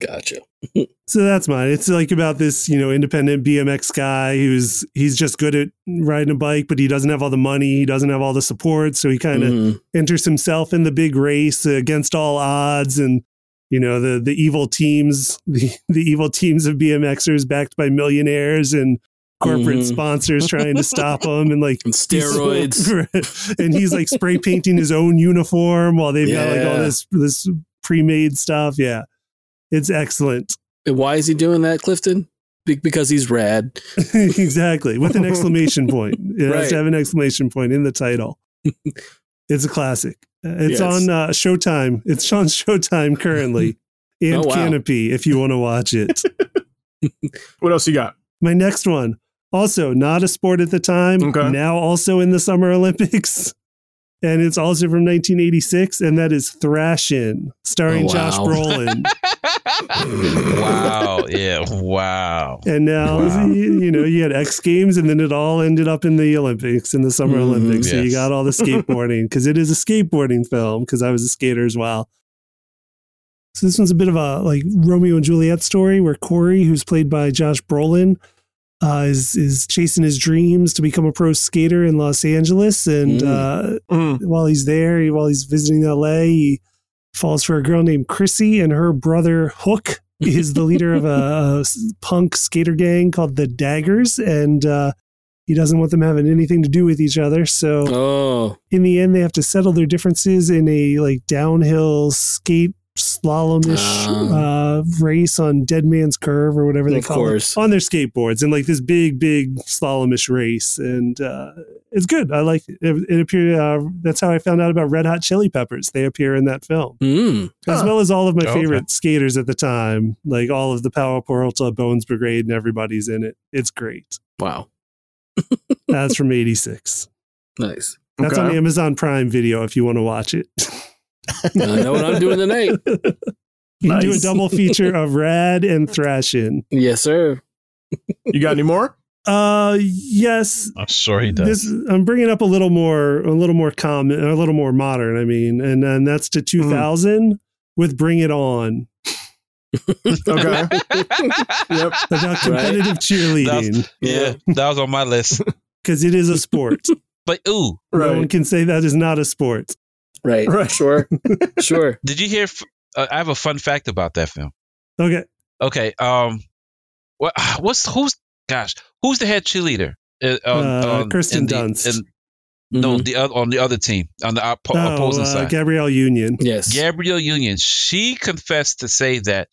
gotcha. so that's mine. It's like about this, you know, independent BMX guy who's he's just good at riding a bike, but he doesn't have all the money, he doesn't have all the support, so he kind of Mhm. enters himself in the big race against all odds, and you know the the evil teams, the the evil teams of BMXers backed by millionaires and corporate Mhm. sponsors trying to stop him, and like And steroids. and he's like spray painting his own uniform while they've got like all this this pre-made stuff. Yeah, it's excellent. And why is he doing that, Clifton? Be- because he's rad. exactly with an exclamation point. It has to have an exclamation point in the title. it's a classic. It's Yes. on uh, Showtime. It's on Showtime currently, and Oh, wow. Kanopy if you want to watch it. What else you got? My next one, also not a sport at the time, Okay. now also in the Summer Olympics. And it's also from 1986, and that is Thrashin', starring Oh, Josh. Brolin. Wow. Yeah. Wow. And now, Wow. you, you know, you had X Games, and then it all ended up in the Olympics, in the Summer Mhm. Olympics. So you got all the skateboarding because it is a skateboarding film. Because I was a skater as well. So this one's a bit of a like Romeo and Juliet story where Corey, who's played by Josh Brolin, uh, is is chasing his dreams to become a pro skater in Los Angeles, and Mm. uh, Mm. while he's there, while he's visiting LA, he falls for a girl named Chrissy, and her brother Hook is the leader of a punk skater gang called the Daggers, and uh, he doesn't want them having anything to do with each other. So Oh, in the end, they have to settle their differences in a like downhill skate slalomish Ah. uh, race on Dead Man's Curve or whatever they call course. it on their skateboards and like this big, big slalomish race, and uh, it's good. I like it. It, it appeared. Uh, that's how I found out about Red Hot Chili Peppers. They appear in that film, mm. as Huh. well as all of my Okay. favorite skaters at the time, like all of the Powell Peralta, Bones Brigade, and everybody's in it. It's great. wow, That's from '86. nice. That's on Amazon Prime Video if you want to watch it. I know what I'm doing tonight. You can do a double feature of Rad and Thrashing. Yes, sir. You got any more? Uh, yes. I'm sure he does. This I'm bringing up a little more, a little more common, a little more modern. I mean, and and that's to 2000 with Bring It On Okay. yep. about competitive cheerleading yeah, that was on my list. because it is a sport. But ooh, No one can say that is not a sport. Right. Right. Sure. Sure. did you hear? f- Uh, I have a fun fact about that film. Okay. Okay. Um, what? What's who's? Gosh, who's the head cheerleader? Uh, on, Uh, on- Kirsten in the- Dunst. in- no, Mhm. the oth- on the other team, on the oppo- Oh, opposing uh, side. Gabrielle Union. Yes. Gabrielle Union, she confessed to say that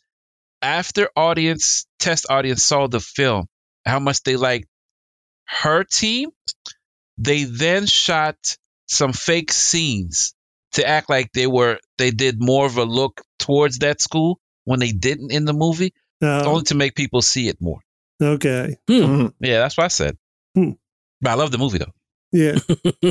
after audience test audience saw the film, how much they liked her team, they then shot some fake scenes to act like they were they did more of a look towards that school when they didn't in the movie, Oh, only to make people see it more. okay. Mhm. Yeah, that's what I said. Hmm. But I love the movie though. Yeah.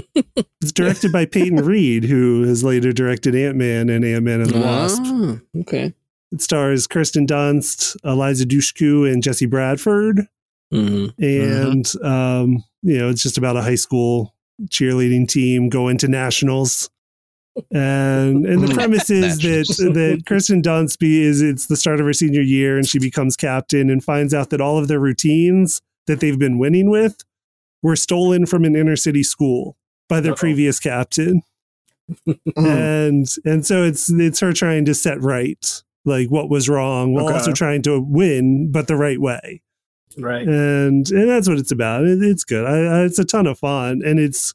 it's directed by Peyton Reed, who has later directed Ant Man and Ant Man and the Wasp. Ah, okay. It stars Kirsten Dunst, Eliza Dushku, and Jesse Bradford. hmm And, um, you know, it's just about a high school cheerleading team going to nationals. And and the premise is that Nationals. that Kirsten Dunst be is it's the start of her senior year and she becomes captain and finds out that all of their routines that they've been winning with were stolen from an inner city school by their Uh-oh. previous captain. Mm. and and so it's it's her trying to set right like what was wrong while Okay. also trying to win but the right way Right. and and that's what it's about it, it's good I, I, it's a ton of fun and it's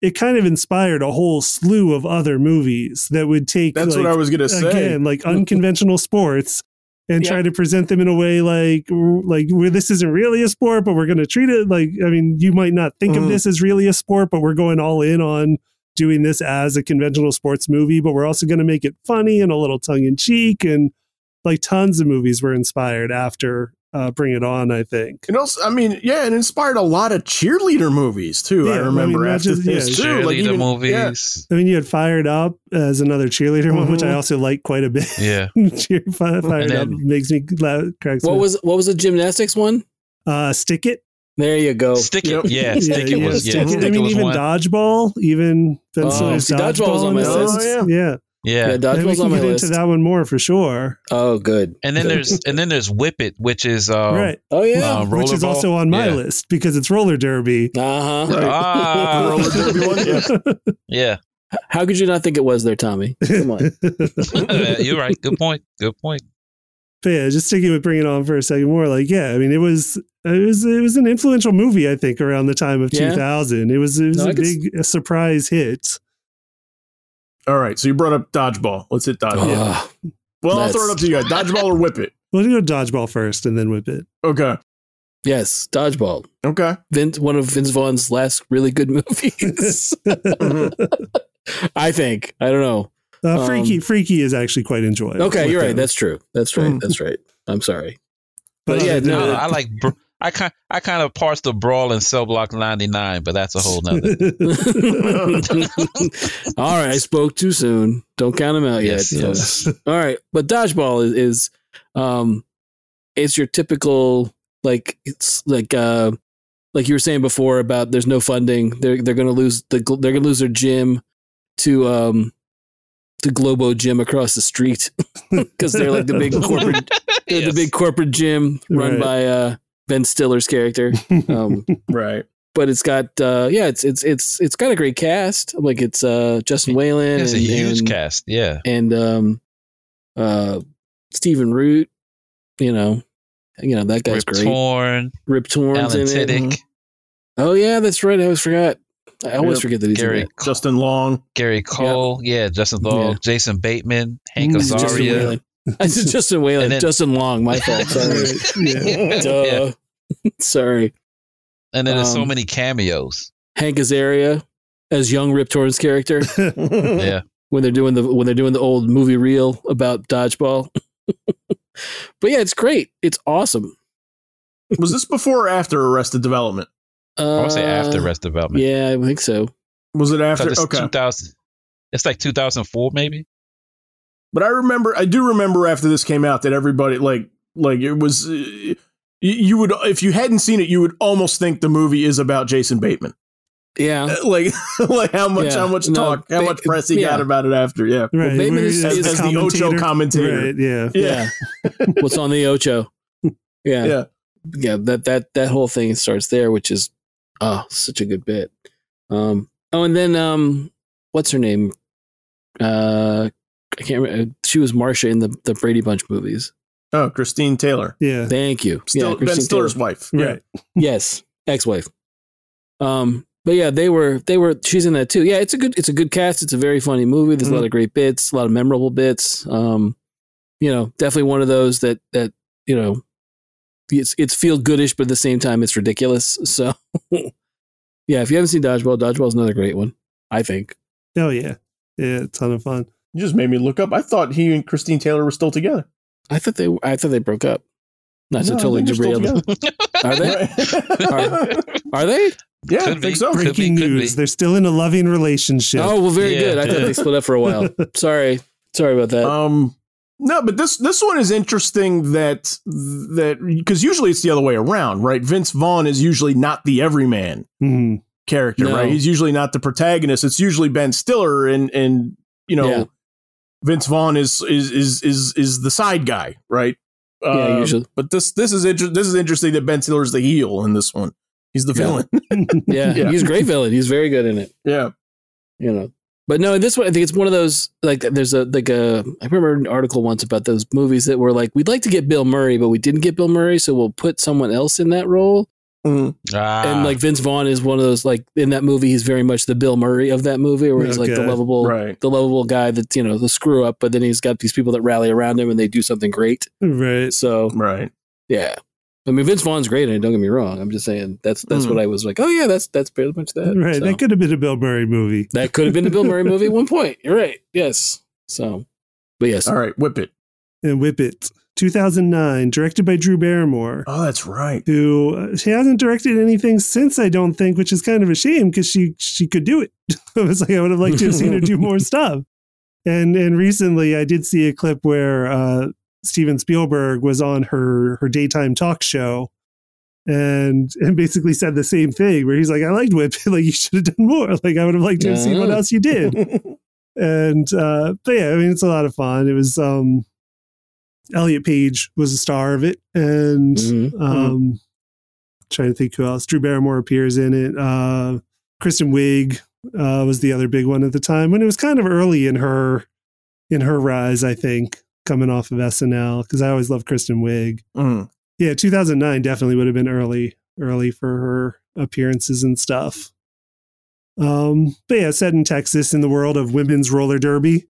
it kind of inspired a whole slew of other movies that would take That's like, what I was gonna say. again like unconventional sports and Yeah. try to present them in a way like like where this isn't really a sport but we're going to treat it like i mean you might not think Mhm. of this as really a sport but we're going all in on doing this as a conventional sports movie but we're also going to make it funny and a little tongue-in-cheek and like tons of movies were inspired after uh, bring it on i think And also, I mean, yeah, it inspired a lot of cheerleader movies too. Yeah, I I remember mean, not after just- this yeah, too. Like Cheerleader even, movies. Yeah, I mean, you had Fired Up as another cheerleader one, which I Mhm. also like quite a bit. Yeah. Cheer, Fi- Fired And Up makes me laugh. cracks What me was what was the gymnastics one? uh, Stick It? There you go. Stick it. Yep. Yeah, stick it was yeah. Stick It. Stick I it mean, was even one. Dodgeball, even Ben Oh, Stiller's see, Dodgeball was on my in list. Oh, yeah. Yeah, Yeah. And we Dodgeball's can on my get list. into that one more for sure. Oh, good. And then there's and then there's Whip It, which is um, right. Oh yeah. Um, Which is Rollerball? also on my Yeah. list because it's roller derby. Uh huh. Right. Ah, Roller derby one, yeah. yeah. How could you not think it was there, Tommy? Come on. You're right. Good point. Good point. But yeah, just sticking with bringing it on for a second more. Like, yeah, I mean, it was it was it was an influential movie. I think around the time of Yeah. 2000, it was it was No, I a could big surprise hit. All right, so you brought up dodgeball. Let's hit dodgeball. Ugh. well, I'll throw it up to you guys. Dodgeball or whip it. Let's go dodgeball first and then whip it. Okay. yes, dodgeball. Okay. Vince, one of Vince Vaughn's last really good movies. I think. I don't know. Uh, Um, Freaky, Freaky is actually quite enjoyable. Okay, you're right. them. That's true. That's right. That's right. I'm sorry. But But yeah, other no, I, I like. br- I kind. I kind of parse the brawl in Cell Block 99, but that's a whole nother. All right, I spoke too soon. Don't count them out Yes, yet. yes. All right, but dodgeball is, is um, it's your typical like it's like uh, like you were saying before about there's no funding. They're they're gonna lose the they're gonna lose their gym to um to Globo Gym across the street because they're like the big corporate they're Yes. the big corporate gym run Right. by uh Ben Stiller's character. Um, Right. but it's got uh yeah it's it's it's it's got a great cast like it's uh justin whalin It's a and, huge and, cast. Yeah. and um uh stephen root you know you know that guy's Rip great Torn, rip torn's Alan in it oh yeah that's right i always forgot i always Yep. forget that he's Gary in it. Justin Long. Gary Cole, yeah, Justin Long, Yeah. Jason Bateman, Hank Justin Azaria. Whalin. I said Justin Whalin, And then- Justin Long. My fault. Sorry. yeah. Duh. Sorry. And then there's so Um, many cameos. Hank Azaria as young Rip Torn's character Yeah. when they're doing the when they're doing the old movie reel about dodgeball. but yeah, it's great. It's awesome. Was this before or after Arrested Development? I would say after Arrested Development. Yeah, I think so. Was it after? It's Okay. 2000. It's like 2004, maybe. But I remember, I do remember after this came out that everybody like, like it was. Uh, you, you would, if you hadn't seen it, you would almost think the movie is about Jason Bateman. Yeah. Uh, Like, like how much, Yeah. how much No, talk, how Ba- much press he got about it after. Yeah, Right. Bateman where is- he's is- as the Ocho commentator. Right, yeah. Yeah, Yeah. What's on the Ocho? Yeah. yeah. yeah that that that whole thing starts there which is oh such a good bit um oh and then um what's her name uh i can't remember she was marsha in the the brady bunch movies Oh, Christine Taylor, Yeah. thank you still yeah, Ben Stiller's Taylor. wife. Yeah. Right. yes ex-wife um but yeah they were they were she's in that too yeah it's a good it's a good cast it's a very funny movie there's a lot of great bits a lot of memorable bits um you know definitely one of those that that you know it's it's feel goodish, but at the same time it's ridiculous. So yeah, if you haven't seen Dodgeball, Dodgeball is another great one. I think. Oh yeah, yeah, a ton of fun. You just made me look up. I thought he and Christine Taylor were still together. I thought they I thought they broke up. Not to totally derail. Are they? are, are they? Yeah, could I think be. so. Breaking be, news: They're still in a loving relationship. Oh well, very Yeah, good. I thought they split up for a while. Sorry, sorry about that. Um, no, but this this one is interesting that that because usually it's the other way around, right? Vince Vaughn is usually not the everyman Mhm. character, No. right? He's usually not the protagonist. It's usually Ben Stiller, and and you know, Yeah. Vince Vaughn is is is is is the side guy, right? Yeah, Uh, usually. But this this is inter- this is interesting that Ben Stiller's the heel in this one. He's the Yeah. villain. yeah, yeah. he's a great villain. He's very good in it. yeah. you know. But no, this one I think it's one of those like there's a like a I remember an article once about those movies that were like we'd like to get Bill Murray, but we didn't get Bill Murray, so we'll put someone else in that role. Mhm. Ah, And like Vince Vaughn is one of those like in that movie, he's very much the Bill Murray of that movie, where he's like the lovable, Right. the lovable guy that's you know the screw up, but then he's got these people that rally around him and they do something great. right. So Right. yeah, I mean Vince Vaughn's great and. Don't get me wrong. I'm just saying that's that's Mm. what I was like. Oh yeah, that's that's pretty much that. Right. So. That could have been a Bill Murray movie. That could have been the Bill Murray movie at one point. You're right. Yes. So, but yes. All right. Whip it. And Whip It, 2009, directed by Drew Barrymore. Oh, that's right. who uh, she hasn't directed anything since I don't think, which is kind of a shame because she she could do it. I was like I would have liked to have seen her do more stuff. And and recently I did see a clip where uh, Steven Spielberg was on her her daytime talk show. And and basically said the same thing where he's like, I liked Whip, like you should have done more. Like I would have liked to have seen what else you did and uh but yeah i mean it's a lot of fun it was um elliot page was a star of it and Mhm. um trying to think who else. Drew barrymore appears in it. Uh kristen wiig uh was the other big one at the time when it was kind of early in her in her rise i think coming off of snl because i always loved kristen wiig. Mm. yeah 2009 definitely would have been early early for her appearances and stuff. Um but yeah set in texas in the world of women's roller derby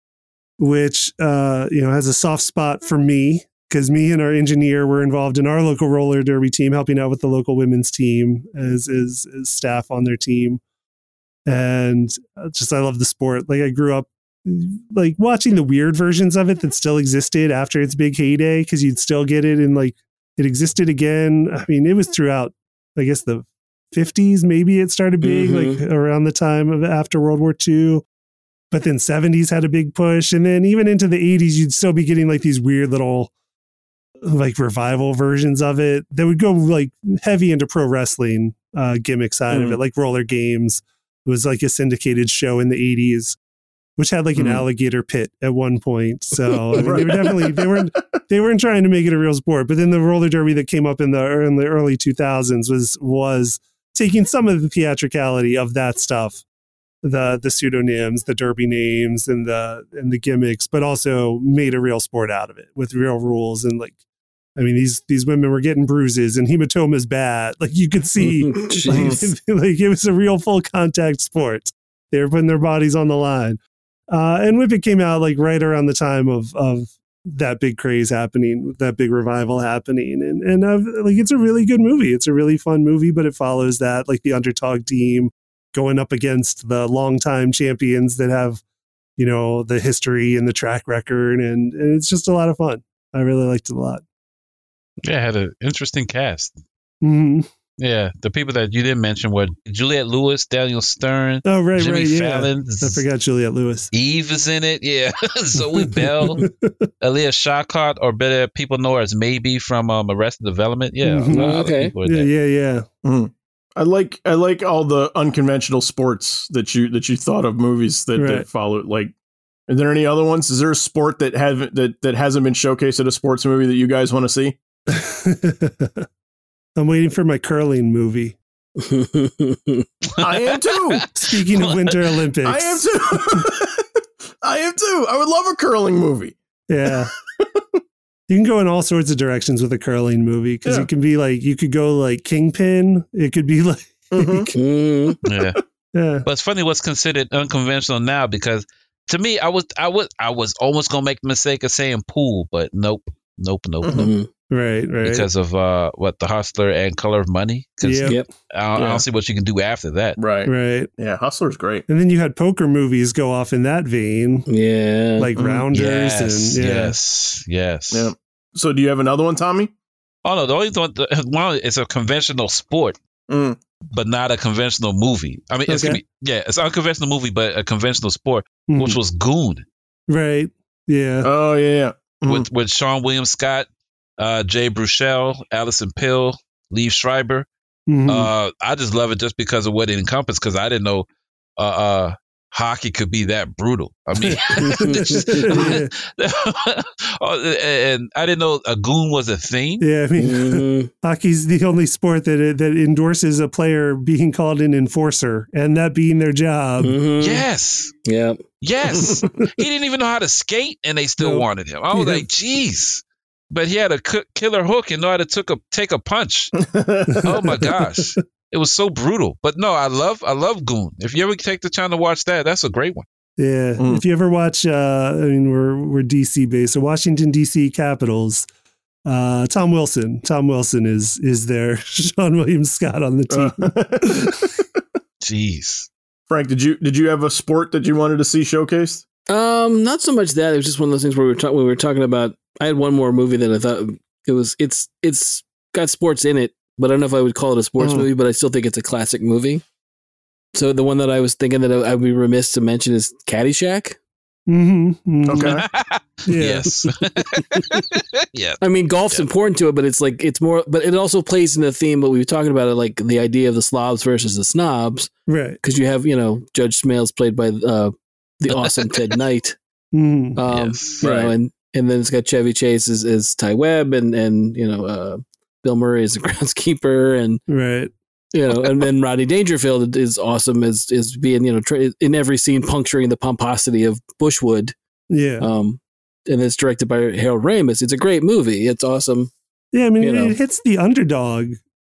which uh you know has a soft spot for me because me and our engineer were involved in our local roller derby team helping out with the local women's team as as, as staff on their team and uh, just i love the sport like i grew up like watching the weird versions of it that still existed after its big heyday because you'd still get it in like it existed again. I mean, it was throughout, I guess, the 50s, maybe it started big, Mhm. like around the time of after World War II. But then 70s had a big push. And then even into the 80s, you'd still be getting like these weird little like revival versions of it that would go like heavy into pro wrestling uh, gimmick side of Mhm. it, like roller games. It was like a syndicated show in the 80s, which had like an Mhm. alligator pit at one point. So I mean, they were definitely they weren't they weren't trying to make it a real sport. But then the roller derby that came up in the in the early 2000s was was taking some of the theatricality of that stuff, the the pseudonyms, the derby names, and the and the gimmicks, but also made a real sport out of it with real rules and like. I mean, these these women were getting bruises and hematomas bad. Like you could see, like, like it was a real full contact sport. They were putting their bodies on the line. Uh, and Whip It came out like right around the time of of that big craze happening, that big revival happening, and and uh, like it's a really good movie. It's a really fun movie, but it follows that like the underdog team going up against the longtime champions that have, you know, the history and the track record, and, and it's just a lot of fun. I really liked it a lot. yeah, it had an interesting cast. Mhm. Yeah, the people that you didn't mention were Juliette Lewis, Daniel Stern, Oh right, Jimmy right, yeah. Fallon. I forgot Juliette Lewis. Eve is in it. Yeah, Zoe Bell, Alia Shawkat, or better, people know her as Maeby from um, Arrested Development. Yeah, a Mhm. lot of Okay. people in yeah, there. yeah, yeah. I like I like all the unconventional sports that you that you thought of movies that, Right. that follow. Like, are there any other ones? Is there a sport that haven't that that hasn't been showcased at a sports movie that you guys want to see? I'm waiting for my curling movie. I am too. Speaking of Winter Olympics, I am too. I am too. I would love a curling movie. Yeah. You can go in all sorts of directions with a curling movie because Yeah. it can be like you could go like Kingpin. It could be like Mhm. Mhm. Yeah. yeah. But it's funny what's considered unconventional now because to me, I was I was I was almost gonna make the mistake of saying pool, but nope, nope, nope, Mhm. nope. Right, right. because of uh, what the Hustler and Color of Money. 'Cause Yep. Yep. I, don't, I don't see what you can do after that. Right. right. Yeah, Hustler's great. And then you had poker movies go off in that vein, Yeah. like Mhm. Rounders Yes, and yeah. yes, yes. Yeah. So, do you have another one, Tommy? Oh no, the only one, the, one it's a conventional sport, Mm. but not a conventional movie. I mean, it's Okay. gonna be, yeah, it's an unconventional movie, but a conventional sport, Mhm. which was Goon right. Yeah. Oh yeah, yeah. Mhm. with with Seann William Scott, uh, Jay Baruchel, Allison Pill, Liev Schreiber. Mhm. Uh, I just love it just because of what it encompassed. Because I didn't know uh, uh, hockey could be that brutal. I mean, Oh, and I didn't know a goon was a thing. yeah, I mean, Mhm. hockey's the only sport that that endorses a player being called an enforcer and that being their job. Mhm. Yes, Yeah. yes. he didn't even know how to skate, and they still Nope. wanted him. I was Yeah. like, jeez. But he had a k- killer hook and know how to took a take a punch. oh my gosh, it was so brutal. But no, I love I love Goon. If you ever take the time to watch that, that's a great one. Yeah. Mm. If you ever watch, uh, I mean, we're we're DC based, so Washington DC Capitals. Uh, Tom Wilson. Tom Wilson is is there. Seann William Scott on the team. Uh, Jeez. Frank, did you did you have a sport that you wanted to see showcased? Um, not so much that. It was just one of those things where we were talking. We were talking about. I had one more movie that I thought it was. It's it's got sports in it, but I don't know if I would call it a sports Mhm. movie. But I still think it's a classic movie. So the one that I was thinking that I, I'd be remiss to mention is Caddyshack. mm-hmm. Okay. Yes. yes. I mean, golf's Yeah. important to it, but it's like it's more. But it also plays in the theme. But we were talking about it, like the idea of the slobs versus the snobs, Right. because you have you know Judge Smails played by uh, the awesome Ted Knight. Mhm. Um, Yes. you Right. know, and and then it's got Chevy Chase as, as Ty Webb, and and you know uh, Bill Murray as the groundskeeper, and Right. you know, and then Rodney Dangerfield is awesome as is being you know tra- in every scene puncturing the pomposity of Bushwood. Yeah. Um, and it's directed by Harold Ramis. It's a great movie. It's awesome. Yeah. I mean, you it, know. it hits the underdog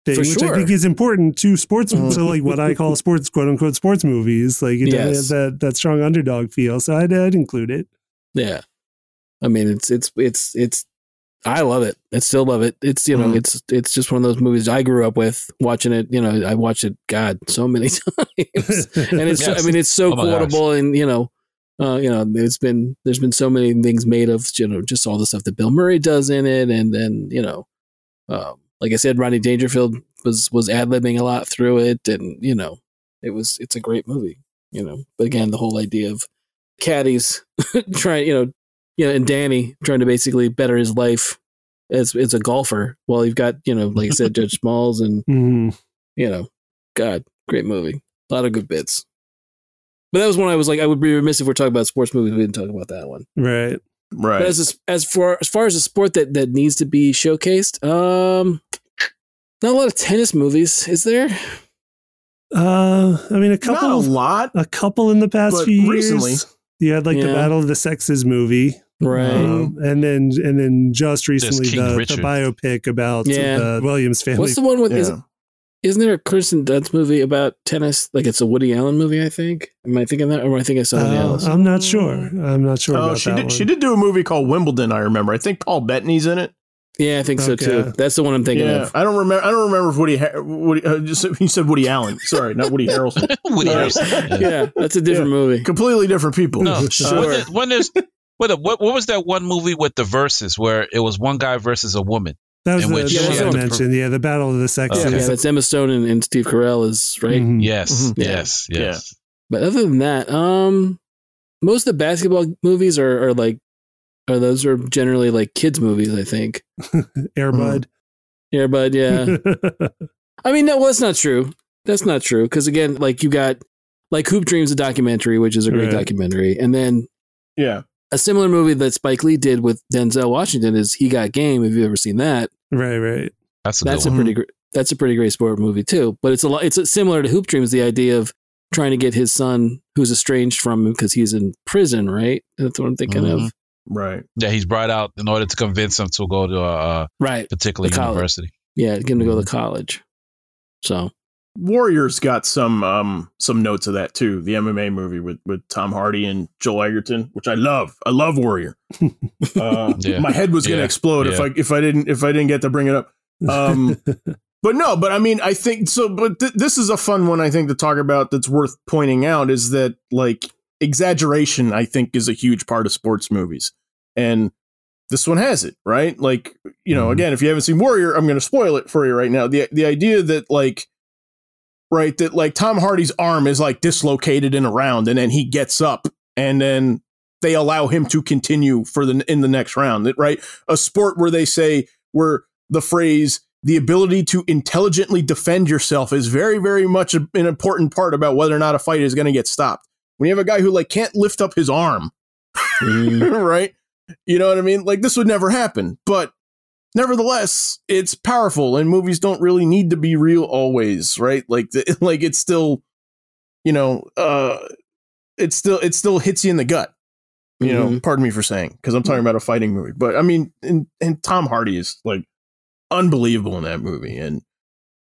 thing, For which I think is important to sports. Mhm. So, like what I call sports, quote unquote, sports movies. Like it Yes. has that that strong underdog feel. So I'd, I'd include it. Yeah, I mean it's it's it's it's. I love it. I still love it. It's you know Mhm. it's it's just one of those movies I grew up with watching it. You know I watched it God so many times. and it's Yes. I mean it's so Oh my gosh. quotable and you know uh, you know it's been there's been so many things made of you know just all the stuff that Bill Murray does in it and then you know um, like I said Rodney Dangerfield was was ad libbing a lot through it and you know it was it's a great movie you know but again the whole idea of caddies trying you know you know and Danny trying to basically better his life as as a golfer while you've got you know like I said Judge Smalls and Mhm. you know, God, great movie. A lot of good bits. But that was one I was like, I would be remiss if we're talking about sports movies. We didn't talk about that one. Right. Right. But as a, as for as far as a sport that that needs to be showcased, um, not a lot of tennis movies, is there? Uh, I mean, a Not a couple, lot. a couple in the past But few years. recently- you had like the Battle of the Sexes movie, Right. um, and then and then just recently King the, the biopic about Yeah. the Williams family. What's the one with? Is, Yeah. isn't there a Kristen Dunst movie about tennis? Like it's a Woody Allen movie, I think. Am I thinking that, or am I thinking of something Uh, else? I'm not sure. I'm not sure Oh, about she that did. one. She did do a movie called Wimbledon. I remember. I think Paul Bettany's in it. yeah, I think so too. That's the one I'm thinking yeah, of. I don't remember. I don't remember if Woody. Ha- Woody uh, just, he said Woody Allen. Sorry, not Woody Harrelson. Woody Uh, Harrelson. Yeah. Yeah, that's a different movie. Completely different people. No, Sure. When, there- when there's what, what what was that one movie with the verses where it was one guy versus a woman? that was in the, which the she one had I to mentioned. Yeah, the Battle of the Sexes. Okay. Yeah, that's Emma Stone and, and Steve Carell is right. Mhm. Yes, Mhm. Yeah. yes, yes. But other than that, um, most of the basketball movies are, are like, are those are generally like kids movies. I think. Airbud. Yeah, but yeah, I mean, no, well, that's not true. That's not true because again, like you got like Hoop Dreams, a documentary, which is a great Right. documentary, and then Yeah. A similar movie that Spike Lee did with Denzel Washington is He Got Game. Have you ever seen that? right, right. That's a that's a one. pretty gr- that's a pretty great sport movie too. But it's a lot. It's a, similar to Hoop Dreams. The idea of trying to get his son, who's estranged from him because he's in prison, right? That's what I'm thinking Mhm. of. Right. Yeah, he's brought out in order to convince him to go to a, a Right. particular The college. university. Yeah, get him to go Mm-hmm. to college. So Warriors got some um some notes of that too. The MMA movie with with Tom Hardy and Joel Edgerton, which I love. I love Warrior. Uh, Yeah. My head was gonna Yeah. explode if I if I didn't if I didn't get to bring it up. Um, but no, but I mean, I think so. But th- this is a fun one, I think, to talk about. That's worth pointing out is that like exaggeration, I think, is a huge part of sports movies, and this one has it right. Like you know, Mhm. again, if you haven't seen Warrior, I'm going to spoil it for you right now. the The idea that like right that like Tom Hardy's arm is like dislocated in a round, and then he gets up, and then they allow him to continue for the in the next round. Right, a sport where they say where the phrase the ability to intelligently defend yourself is very, very much an important part about whether or not a fight is going to get stopped. When you have a guy who like can't lift up his arm, Mhm. right? You know what I mean? Like this would never happen, but nevertheless, it's powerful, and movies don't really need to be real always, right? Like, the, like it's still, you know, uh, it still it still hits you in the gut. You know, Mhm. pardon me for saying because I'm talking about a fighting movie, but I mean, and and Tom Hardy is like unbelievable in that movie, and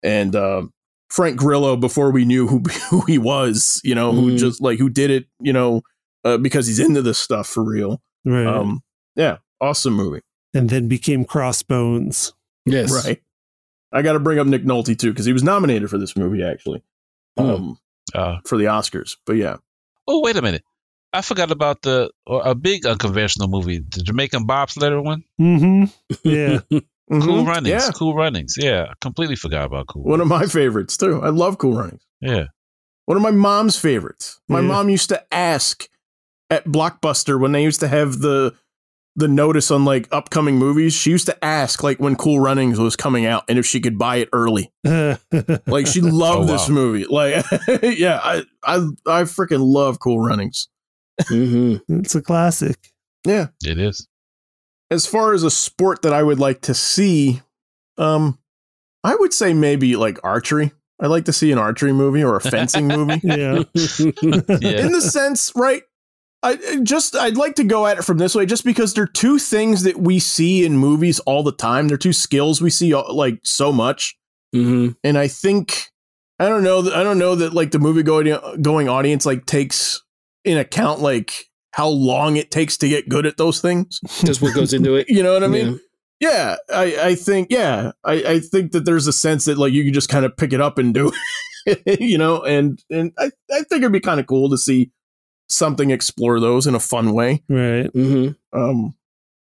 and uh, Frank Grillo before we knew who who he was, you know, who Mhm. just like who did it, you know, uh, because he's into this stuff for real. right. Um, yeah, awesome movie. And then became Crossbones. Yes. Right. I got to bring up Nick Nolte too because he was nominated for this movie actually, Hmm. um, Uh, for the Oscars. But yeah, oh, wait a minute. I forgot about the or a big unconventional movie, the Jamaican bobsledder one. Mm-hmm. Yeah. Mhm. Cool Runnings. Yeah, Cool Runnings. Yeah, I completely forgot about Cool. one of my favorites too. I love Cool Runnings. yeah. One of my mom's favorites. My Yeah. mom used to ask at Blockbuster when they used to have the the notice on like upcoming movies. She used to ask like when Cool Runnings was coming out and if she could buy it early. Like she loved Oh, this movie. Like yeah, I I I freaking love Cool Runnings. Mhm. it's a classic. Yeah. It is. As far as a sport that I would like to see, um, I would say maybe like archery. I'd like to see an archery movie or a fencing movie. Yeah. Yeah. in the sense, right? I just I'd like to go at it from this way, just because they're two things that we see in movies all the time. They're two skills we see uh, like so much, Mhm. and I think I don't know that I don't know that like the movie going going audience like takes in account like how long it takes to get good at those things. Just what goes into it. You know what I mean? Yeah, I, I think yeah, I, I think that there's a sense that like you can just kind of pick it up and do it, you know, and and I, I think it'd be kind of cool to see something explore those in a fun way. Right. hmm Um,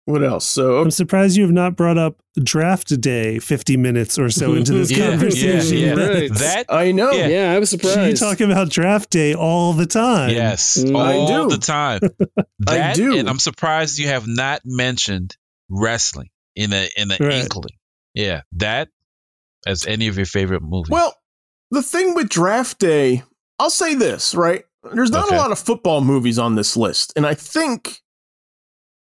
what else? So I'm surprised you have not brought up draft day 50 minutes or so into this Yeah, conversation. yeah, yeah. Right. That I know. Yeah. Yeah, I was surprised. You talk about draft day all the time. Yes, Mm. I all do. the time. I do, and I'm surprised you have not mentioned wrestling in a in an Right. inkling. Yeah, that as any of your favorite movies. Well, the thing with draft day, I'll say this, right? There's not Okay. a lot of football movies on this list. And I think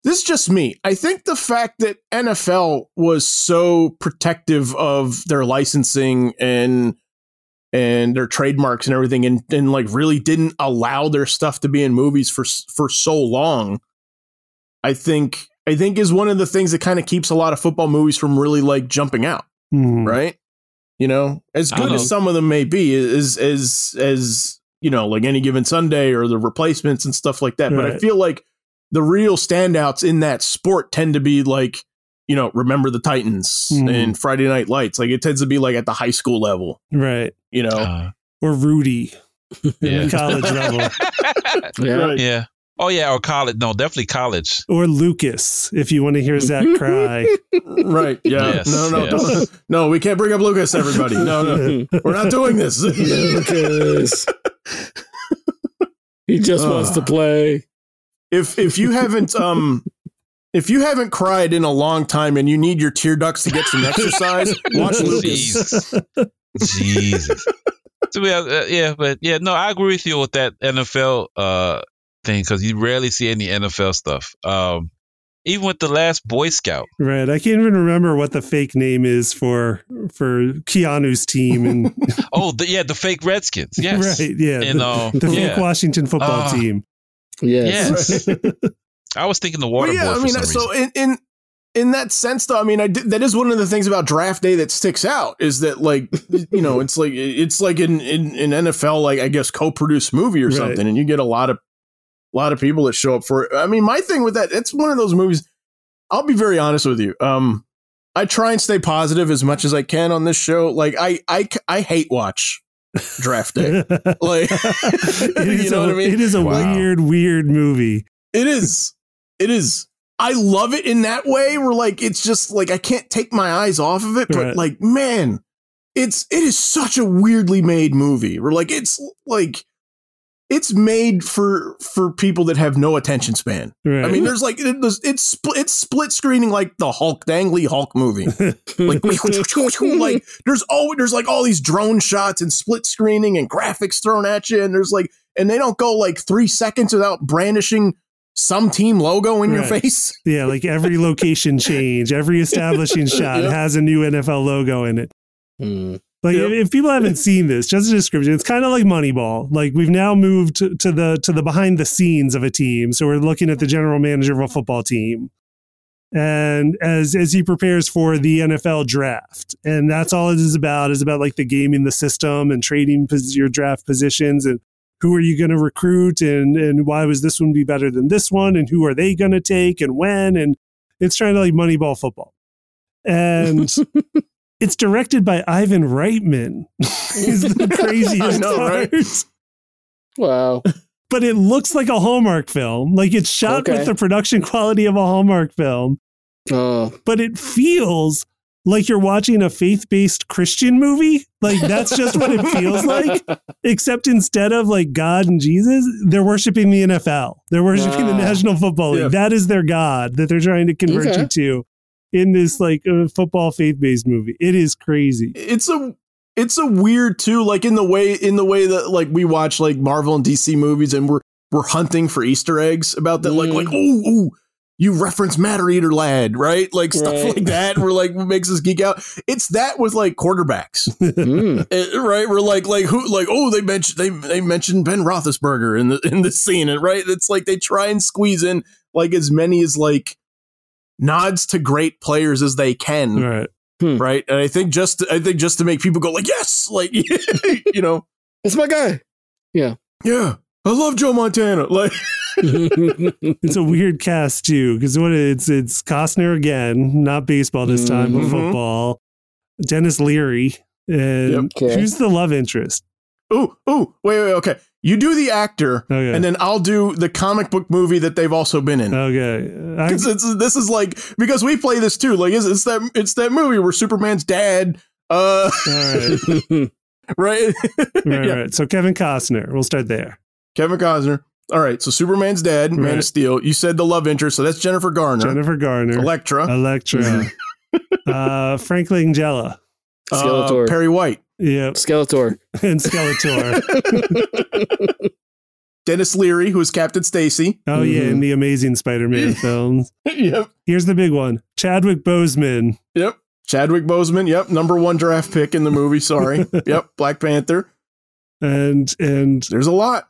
this is just me. I think the fact that NFL was so protective of their licensing and and their trademarks and everything and, and like really didn't allow their stuff to be in movies for for so long i think i think is one of the things that kind of keeps a lot of football movies from really like jumping out Hmm. right? You know, as good as some of them may be, as as as you know, like any given Sunday or the replacements and stuff like that. But I feel like the real standouts in that sport tend to be like, you know, remember the Titans Mhm. and Friday Night Lights. Like it tends to be like at the high school level, Right. you know. Uh, Or Rudy. yeah. College level. Yeah. Right. yeah. Oh yeah, or college. No, definitely college. Or Lucas, if you want to hear Zach cry. right. Yeah. Yes, no, no, yes. don't- no, we can't bring up Lucas, everybody. No, no. We're not doing this. Lucas. He just wants to play. if if you haven't um if you haven't cried in a long time and you need your tear ducts to get some exercise, watch Lucas. Jesus. Jesus. So yeah, uh, yeah, but yeah, no, I agree with you with that NFL uh thing because you rarely see any NFL stuff. Um, even with the last Boy Scout. Right. I can't even remember what the fake name is for for Keanu's team and Oh, the, yeah, the fake Redskins. Yes. right, yeah. And the, uh, the fake. Washington football Ah. team. Yes. Yes. I was thinking the water Well, yeah, boy I for mean, some so reason. in, in in that sense, though, I mean, I did, that is one of the things about draft day that sticks out is that, like, you know, it's like it's like in, in, in NFL, like I guess co-produced movie or Right. something, and you get a lot of a lot of people that show up for it. I mean, my thing with that, it's one of those movies. I'll be very honest with you. Um, I try and stay positive as much as I can on this show. Like, I I I hate watch draft day. like, you know a, what I mean? It is a Wow. weird, weird movie. It is. It is. I love it in that way where like it's just like I can't take my eyes off of it, but Right. like man, it's it is such a weirdly made movie. We're like it's like it's made for for people that have no attention span. Right. I mean, there's like it, there's- it's split it's split screening like the Hulk dangly Hulk movie. Like like there's all there's like all these drone shots and split screening and graphics thrown at you, and there's like and they don't go like three seconds without brandishing some team logo in your face. yeah, like every location change, every establishing shot Yep. has a new NFL logo in it. Hmm. Like Yep. if, people haven't seen this, just a description, it's kind of like Moneyball. Like we've now moved to, to the to the behind the scenes of a team. So we're looking at the general manager of a football team. And as as he prepares for the NFL draft. And that's all it is about, is about like the gaming the system and trading pos- your draft positions and who are you going to recruit and and why was this one be better than this one and who are they going to take and when and it's trying to like Moneyball football. And it's directed by Ivan Reitman. is the craziest know, part. right? Wow. But it looks like a Hallmark film. Like it's shot Okay. with the production quality of a Hallmark film, Oh, but it feels like you're watching a faith-based Christian movie. Like that's just what it feels like. Except instead of like God and Jesus, they're worshiping the NFL. They're worshiping the National Football League. Yeah. That is their God that they're trying to convert Okay. you to in this like uh, football faith-based movie. It is crazy. It's a it's a weird too, like in the way in the way that like we watch like Marvel and DC movies and we're we're hunting for Easter eggs about that, like Mm. like oh oh you reference Matter Eater Lad, right? Like stuff Right. like that. We're like what makes us geek out. It's that with like quarterbacks. Eh, right? We're like, like who, like, oh, they mentioned they they mentioned Ben Roethlisberger in the in the scene, and right, it's like they try and squeeze in like as many as like nods to great players as they can, All right. right? And I think just I think just to make people go like, yes, like you know, It's my guy. yeah, Yeah. I love Joe Montana, like It's a weird cast too, because what it's it's Costner again, not baseball this time, but Mhm. football. Denis Leary, and Yep. Okay. who's the love interest? Oh, oh, wait wait okay, you do the actor, Okay, and then I'll do the comic book movie that they've also been in. okay, I, 'Cause it's, this is like because we play this too. Like it's, it's that it's that movie where Superman's dad, uh, all right, right? right, Yeah. right. So Kevin Costner, we'll start there. Kevin Costner. All right, so Superman's dad, Man of Steel. You said the love interest, so that's Jennifer Garner, Jennifer Garner, Elektra, Electra, uh, Frank Langella, uh, Perry White, yep, Skeletor. and Skeletor. Denis Leary, who is Captain Stacy. Oh yeah, in mm-hmm. the Amazing Spider-Man films. yep, Here's the big one: Chadwick Boseman. yep. Chadwick Boseman. Yep, number one draft pick in the movie. Sorry. yep, Black Panther. and and There's a lot.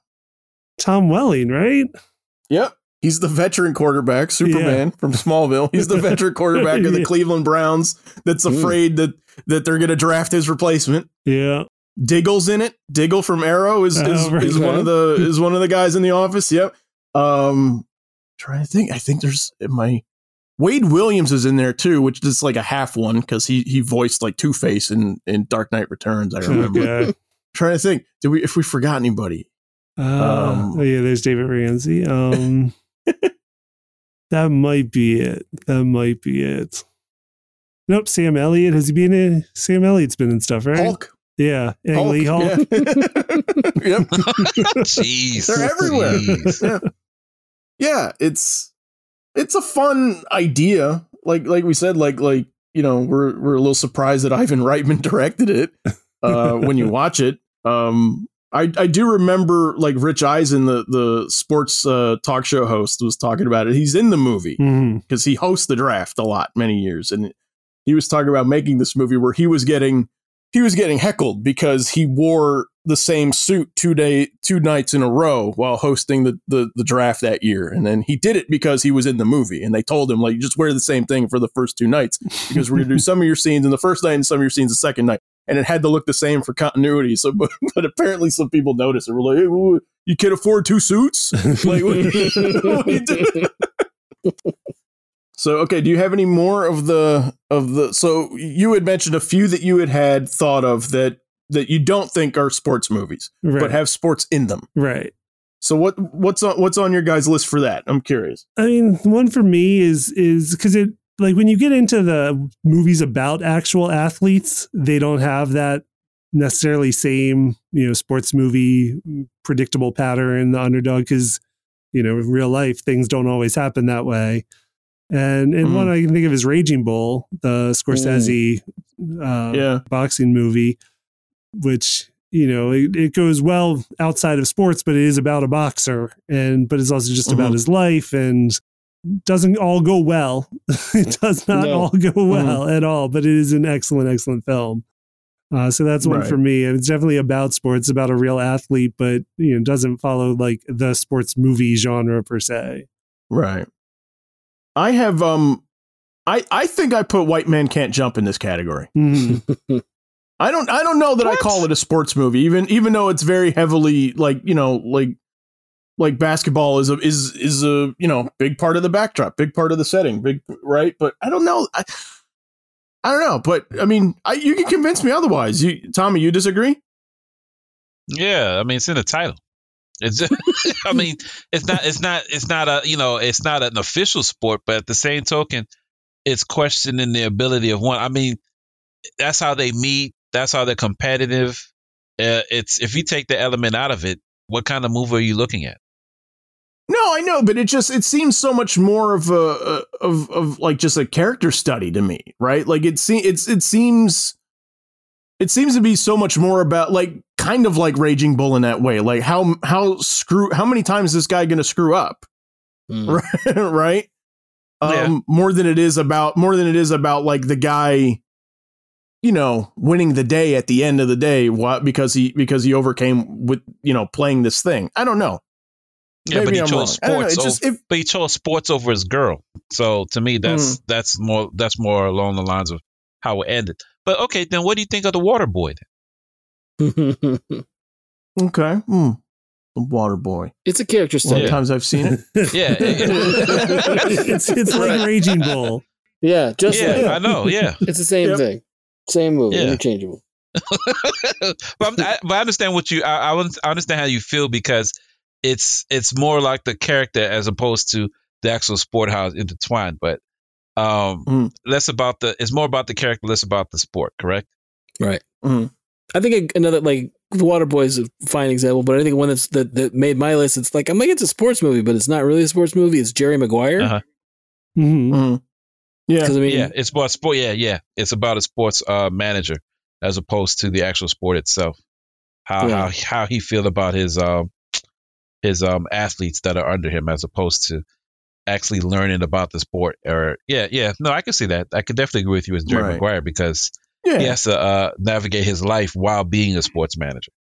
Tom Welling, right? Yep. He's the veteran quarterback, Superman from Smallville. He's the veteran quarterback of the Yeah. Cleveland Browns that's Mm. afraid that that they're going to draft his replacement. Yeah. Diggle's in it. Diggle from Arrow is is, Oh, is one of the is one of the guys in the office. Yep. Um, trying to think. I think there's my Wade Williams is in there too, which is like a half one because he he voiced like Two Face in in Dark Knight Returns. I remember. Okay. trying to think. Did we if we forgot anybody? Uh, Um, oh yeah, there's David Ramsey. Um, that might be it. That might be it. Nope, Sam Elliott. Has he been in? Sam Elliott's been in stuff, right? Hulk. Yeah, Ang Hulk. Lee Hulk. Yeah. yep. Jeez. They're everywhere. Jeez. yeah. yeah, it's it's a fun idea. Like like we said, like like you know, we're we're a little surprised that Ivan Reitman directed it uh, when you watch it. Um, I I do remember like Rich Eisen, the the sports uh, talk show host, was talking about it. He's in the movie because he hosts the draft a lot, many years, and he was talking about making this movie where he was getting he was getting heckled because he wore the same suit two day two nights in a row while hosting the, the the draft that year. And then he did it because he was in the movie and they told him like just wear the same thing for the first two nights because we're gonna do some of your scenes in the first night and some of your scenes the second night and it had to look the same for continuity so but, but apparently some people noticed and were like hey, you can't afford two suits like what, what you so okay do you have any more of the of the so you had mentioned a few that you had had thought of that that you don't think are sports movies, right. but have sports in them. Right. So what what's on what's on your guys' list for that? I'm curious. I mean, one for me is is because it like when you get into the movies about actual athletes, they don't have that necessarily same you know sports movie predictable pattern. The underdog because you know in real life things don't always happen that way. And and mm. one I can think of is Raging Bull, the Scorsese mm. uh, yeah. boxing movie which you know it, it, goes well outside of sports but it is about a boxer and but it's also just mm-hmm. about his life and doesn't all go well it does not no. all go mm-hmm. well mm-hmm. at all but it is an excellent excellent film uh, so that's one right. for me and it's definitely about sports about a real athlete but you know doesn't follow like the sports movie genre per se right i have um I, I think I put White Man Can't Jump in this category. Mm-hmm. I don't I don't know that what? I call it a sports movie, even even though it's very heavily like you know like like basketball is a is is a you know big part of the backdrop, big part of the setting, big right. But I don't know. I, I don't know, but I mean, I, you can convince me otherwise. You, Tommy, you disagree? Yeah, I mean, it's in the title. It's, I mean, it's not, it's not, it's not a, you know, it's not an official sport, but at the same token, it's questioning the ability of one. I mean, that's how they meet that's how they're competitive. Uh, it's if you take the element out of it, what kind of move are you looking at? No, I know, but it just it seems so much more of a of of like just a character study to me, right? Like it seems it's it seems it seems to be so much more about like kind of like Raging Bull in that way. Like how how screw how many times is this guy going to screw up? Mm. Right? right? Yeah. Um more than it is about more than it is about like the guy you know, winning the day at the end of the day, what because he because he overcame with you know playing this thing. I don't know. Yeah, Maybe but he I'm chose wrong. sports. Know, just, if, but he chose sports over his girl. So to me, that's mm. that's more that's more along the lines of how it ended. But okay, then what do you think of the Water Boy? okay, mm. the Water Boy. It's a character study. Sometimes I've seen it. yeah, it's it's like Raging Bull. Yeah, just yeah, like, I know. Yeah, it's the same yep. thing. Same movie, yeah. interchangeable. but, I, but I understand what you. I, I understand how you feel because it's it's more like the character as opposed to the actual sport how it's intertwined. But um, mm. less about the. It's more about the character, less about the sport. Correct. Right. Mm. I think another like the Water Boy is a fine example, but I think one that's that, that made my list. It's like I'm like it's a sports movie, but it's not really a sports movie. It's Jerry Maguire. Uh-huh. Mm-hmm. Mm-hmm. Yeah, I mean, yeah, it's about sport. Yeah, yeah, it's about a sports uh, manager as opposed to the actual sport itself. How yeah. how how he feel about his um his um athletes that are under him as opposed to actually learning about the sport. Or yeah, yeah, no, I can see that. I could definitely agree with you as Jerry right. Maguire because yeah. he has to uh, navigate his life while being a sports manager.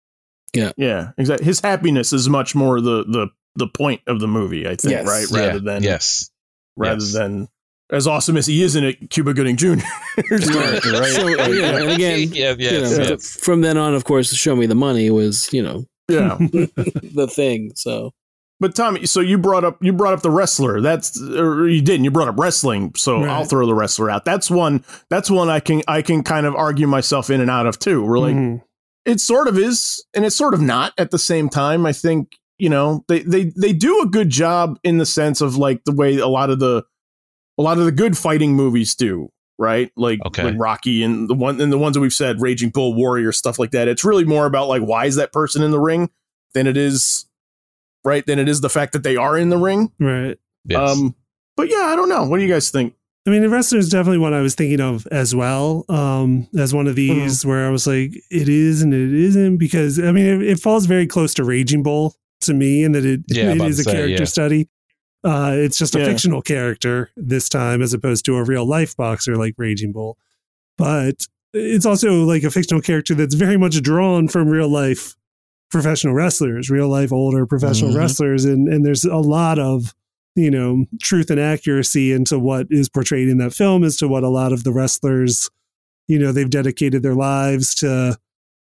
Yeah, yeah, exactly. His happiness is much more the the the point of the movie. I think, yes. right, rather yeah. than yes, rather yes. than as awesome as he is in it, Cuba Gooding Jr. right. So, yeah, and again, yeah, yeah, you know, from then on, of course, "Show Me the Money" was you know, yeah, the thing. So, but Tommy, so you brought up you brought up the wrestler. That's or you didn't. You brought up wrestling. So right. I'll throw the wrestler out. That's one. That's one I can I can kind of argue myself in and out of too. Really, mm-hmm. it sort of is, and it's sort of not at the same time. I think you know they they they do a good job in the sense of like the way a lot of the a lot of the good fighting movies do, right? Like, okay. like Rocky and the one and the ones that we've said, Raging Bull, Warrior, stuff like that. It's really more about like why is that person in the ring than it is right than it is the fact that they are in the ring. Right. Yes. Um but yeah, I don't know. What do you guys think? I mean, the wrestler is definitely what I was thinking of as well. Um, as one of mm-hmm. these mm-hmm. where I was like, it is and it isn't because I mean, it, it falls very close to Raging Bull to me, and that it, yeah, it is a say, character yeah. study. Uh, it's just a yeah. fictional character this time as opposed to a real life boxer like Raging Bull. But it's also like a fictional character that's very much drawn from real life professional wrestlers, real life older professional mm-hmm. wrestlers, and and there's a lot of you know truth and accuracy into what is portrayed in that film as to what a lot of the wrestlers you know they've dedicated their lives to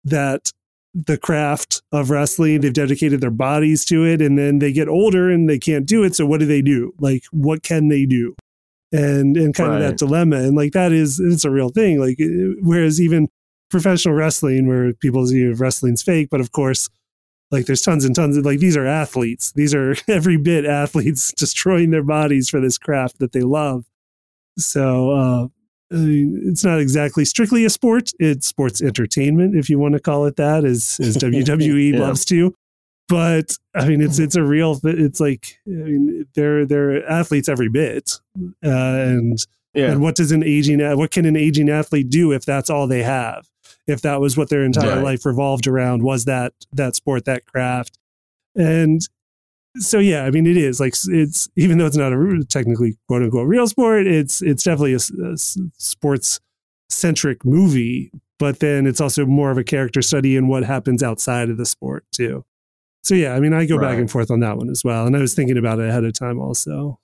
that the craft of wrestling they've dedicated their bodies to it and then they get older and they can't do it so what do they do? Like what can they do? And and kind right. of that dilemma and like that is it's a real thing like whereas even professional wrestling where people see wrestling's fake but of course like there's tons and tons of like these are athletes. These are every bit athletes destroying their bodies for this craft that they love. So uh I mean, it's not exactly strictly a sport. It's sports entertainment, if you want to call it that, as as WWE yeah. loves to. But I mean, it's it's a real. It's like I mean, they're they're athletes every bit, uh, and yeah. and what does an aging what can an aging athlete do if that's all they have? If that was what their entire right. life revolved around, was that that sport, that craft, and so yeah, I mean, it is like it's even though it's not a technically quote unquote real sport, it's it's definitely a, a sports centric movie. But then it's also more of a character study in what happens outside of the sport too. So yeah, I mean, I go right. back and forth on that one as well, and I was thinking about it ahead of time also.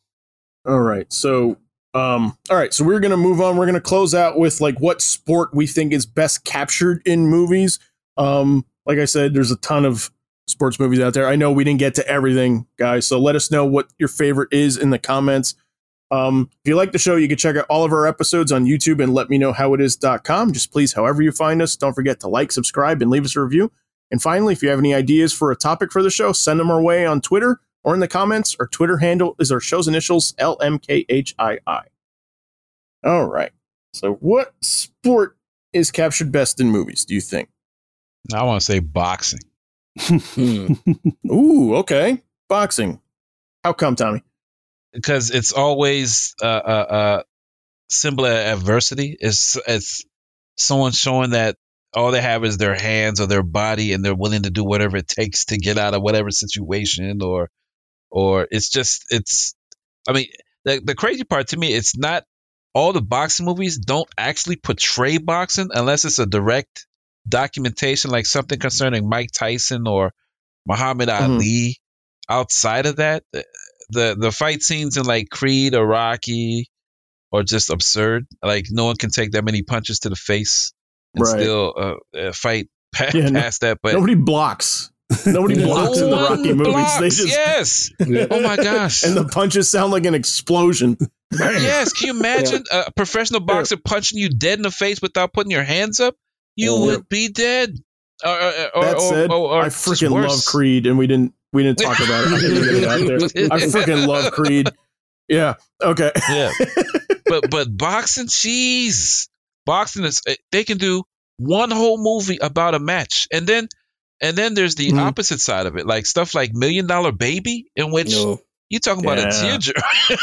All right, so um, all right, so we're gonna move on. We're gonna close out with like what sport we think is best captured in movies. Um, like I said, there's a ton of sports movies out there. I know we didn't get to everything, guys. So let us know what your favorite is in the comments. Um, if you like the show, you can check out all of our episodes on YouTube and letmeknowhowitis.com. Just please, however you find us, don't forget to like, subscribe, and leave us a review. And finally, if you have any ideas for a topic for the show, send them our way on Twitter or in the comments. Our Twitter handle is our show's initials, LMKHII. All right. So, what sport is captured best in movies, do you think? I want to say boxing. Hmm. Ooh, okay. Boxing. How come, Tommy? Because it's always uh, uh, uh, symbol of adversity. It's it's someone showing that all they have is their hands or their body, and they're willing to do whatever it takes to get out of whatever situation, or or it's just it's. I mean, the the crazy part to me, it's not all the boxing movies don't actually portray boxing unless it's a direct documentation, like something concerning Mike Tyson or Muhammad mm-hmm. Ali. Outside of that, the the fight scenes in like Creed or Rocky are just absurd. Like no one can take that many punches to the face and right. still uh, uh fight past, yeah, past that. But nobody blocks. Nobody blocks no in the Rocky movies. They just yes. Oh my gosh! And the punches sound like an explosion. yes. Can you imagine yeah. a professional boxer punching you dead in the face without putting your hands up? You would be dead. Or, or, that said, or, I freaking love Creed, and we didn't we didn't talk about it. I didn't get it out there. I freaking love Creed. Yeah. Okay. yeah. But but boxing, cheese. Boxing is eh, they can do one whole movie about a match, and then and then there's the mm-hmm. opposite side of it, like stuff like Million Dollar Baby, in which no. you talking about yeah. a tearjerker.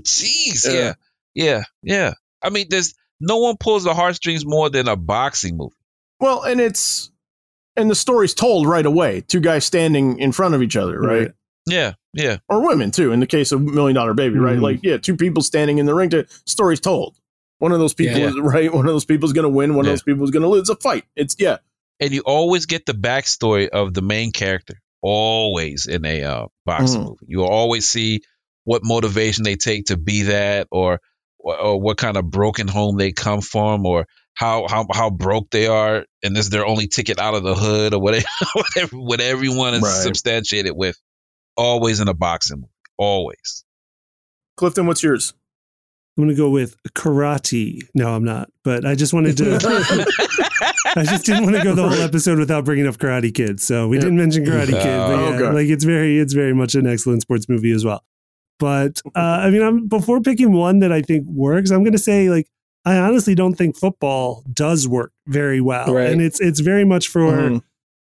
Jeez, yeah. yeah, yeah, yeah. I mean, there's no one pulls the heartstrings more than a boxing movie. Well, and it's and the story's told right away. Two guys standing in front of each other, right? right. Yeah, yeah. Or women too. In the case of Million Dollar Baby, mm-hmm. right? Like, yeah, two people standing in the ring. To story's told. One of those people yeah, yeah. is right. One of those people is going to win. One yeah. of those people is going to lose. It's a fight. It's yeah. And you always get the backstory of the main character. Always in a uh, boxing mm-hmm. movie, you always see what motivation they take to be that, or or what kind of broken home they come from or how how how broke they are and this is their only ticket out of the hood or whatever whatever what everyone is right. substantiated with always in a boxing always. Clifton what's yours? I'm going to go with karate. No i'm not but i just wanted to i just didn't want to go the whole episode without bringing up karate kid so we didn't mention karate kid but oh, yeah, okay. like it's very it's very much an excellent sports movie as well but uh, I mean, I'm before picking one that I think works. I'm going to say like I honestly don't think football does work very well, right. and it's it's very much for mm-hmm.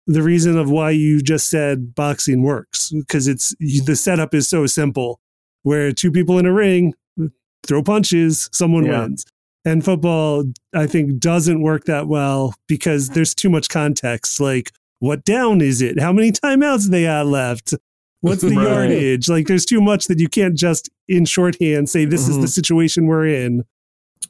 the reason of why you just said boxing works because it's the setup is so simple, where two people in a ring throw punches, someone yeah. wins. And football, I think, doesn't work that well because there's too much context. Like, what down is it? How many timeouts they got left? What's the right. yardage? Like, there's too much that you can't just in shorthand say this mm-hmm. is the mm-hmm. situation we're in.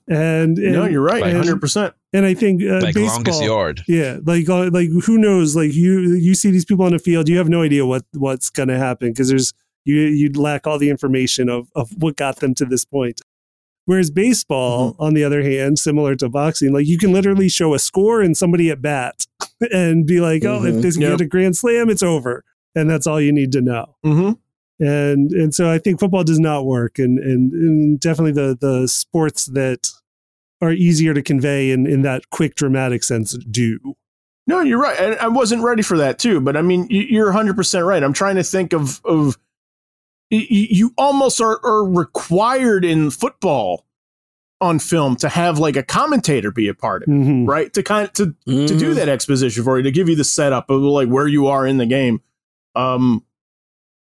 And, and no, you're right, hundred percent. And I think uh, like baseball, longest yard. Yeah, like uh, like who knows? Like you you see these people on the field, you have no idea what what's going to happen because there's you you'd lack all the information of of what got them to this point. Whereas baseball, mm-hmm. on the other hand, similar to boxing, like you can literally show a score and somebody at bat and be like, "Oh, mm-hmm. if this yep. get a grand slam, it's over," and that's all you need to know. Mm-hmm. And and so I think football does not work, and and, and definitely the the sports that are easier to convey in in that quick dramatic sense do. No, you're right. And I wasn't ready for that too. But I mean, you're 100 percent right. I'm trying to think of of you almost are, are required in football on film to have like a commentator be a part of it, mm-hmm. right? To kind of to mm-hmm. to do mm-hmm. that exposition for you, to give you the setup of like where you are in the game. Um,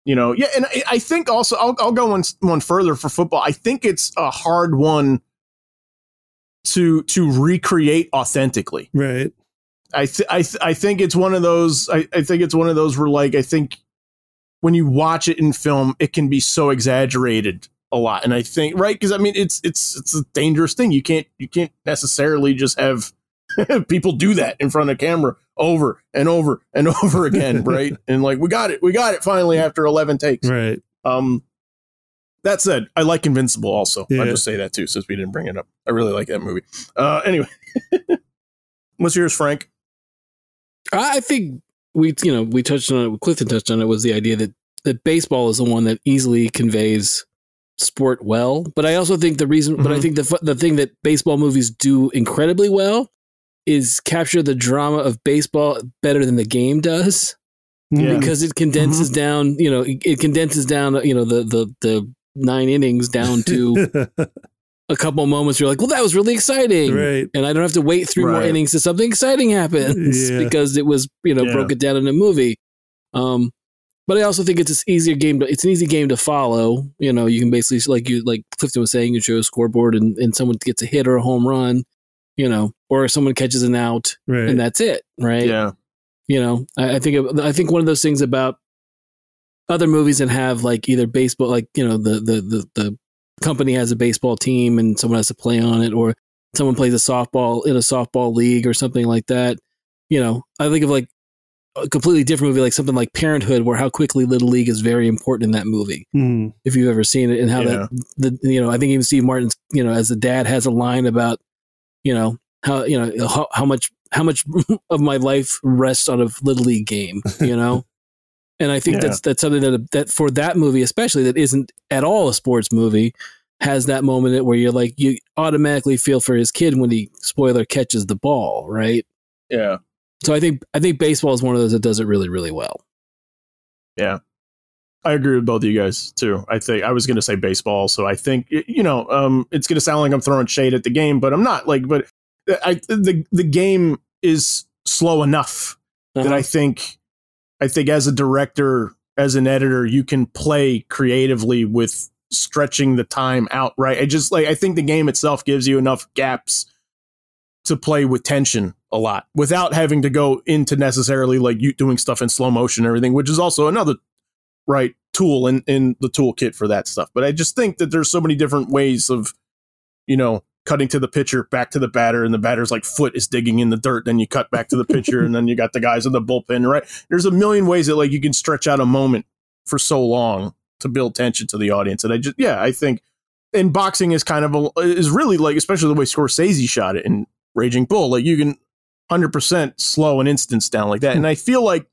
you know, yeah, and I, I think also I'll, I'll go one one further for football. I think it's a hard one to to recreate authentically. Right. I th- I th- I think it's one of those. I, I think it's one of those where like I think when you watch it in film, it can be so exaggerated a lot. And I think right because I mean it's it's it's a dangerous thing. You can't you can't necessarily just have people do that in front of camera over and over and over again, right? and like we got it, we got it finally after eleven takes, right? Um, that said, I like Invincible also. Yeah. I'll just say that too, since we didn't bring it up. I really like that movie. Uh, anyway, what's yours, Frank? I think we, you know, we touched on it. Clifton touched on it. Was the idea that that baseball is the one that easily conveys sport well. But I also think the reason, mm-hmm. but I mm-hmm. think the the thing that baseball movies do incredibly well is capture the drama of baseball better than the game does. Yeah. Because it condenses mm-hmm. down, you know, it, it condenses down, you know, the the the nine innings down to a couple moments you're like, well, that was really exciting. Right. And I don't have to wait three right. more innings to something exciting happens yeah. because it was, you know, yeah. broke it down in a movie. Um, but I also think it's an easier game to, it's an easy game to follow. You know, you can basically, like you, like Clifton was saying, you show a scoreboard and, and someone gets a hit or a home run, you know, or someone catches an out right. and that's it. Right. Yeah. You know, I, I think, I think one of those things about other movies that have like either baseball, like you know the the the, the company has a baseball team and someone has to play on it, or someone plays a softball in a softball league or something like that. You know, I think of like a completely different movie, like something like Parenthood, where how quickly Little League is very important in that movie. Mm. If you've ever seen it, and how yeah. that the you know, I think even Steve Martin's you know, as the dad has a line about you know how you know how, how much how much of my life rests on a little league game. You know. And I think yeah. that's that's something that that for that movie especially that isn't at all a sports movie has that moment where you're like you automatically feel for his kid when he spoiler catches the ball, right? Yeah. So I think I think baseball is one of those that does it really really well. Yeah. I agree with both of you guys too. I think I was going to say baseball, so I think you know um, it's going to sound like I'm throwing shade at the game, but I'm not. Like, but I the the game is slow enough uh-huh. that I think I think as a director, as an editor, you can play creatively with stretching the time out, right? I just like I think the game itself gives you enough gaps to play with tension a lot without having to go into necessarily like you doing stuff in slow motion and everything, which is also another right tool in, in the toolkit for that stuff. But I just think that there's so many different ways of, you know, cutting to the pitcher, back to the batter, and the batter's like foot is digging in the dirt. Then you cut back to the pitcher, and then you got the guys in the bullpen. Right? There's a million ways that like you can stretch out a moment for so long to build tension to the audience. And I just yeah, I think and boxing is kind of a, is really like especially the way Scorsese shot it in Raging Bull. Like you can hundred percent slow an instance down like that. And I feel like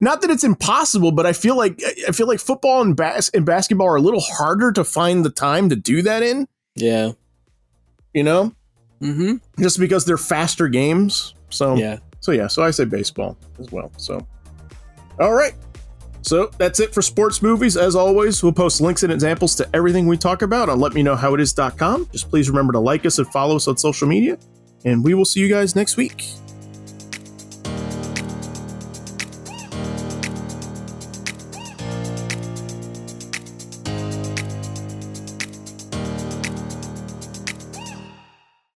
not that it's impossible, but I feel like I feel like football and bas- and basketball are a little harder to find the time to do that in. Yeah you know? Mm-hmm. Just because they're faster games. So yeah. So yeah, so I say baseball as well. So all right. So that's it for sports movies. As always, we'll post links and examples to everything we talk about on letmeknowhowitis.com. Just please remember to like us and follow us on social media. And we will see you guys next week.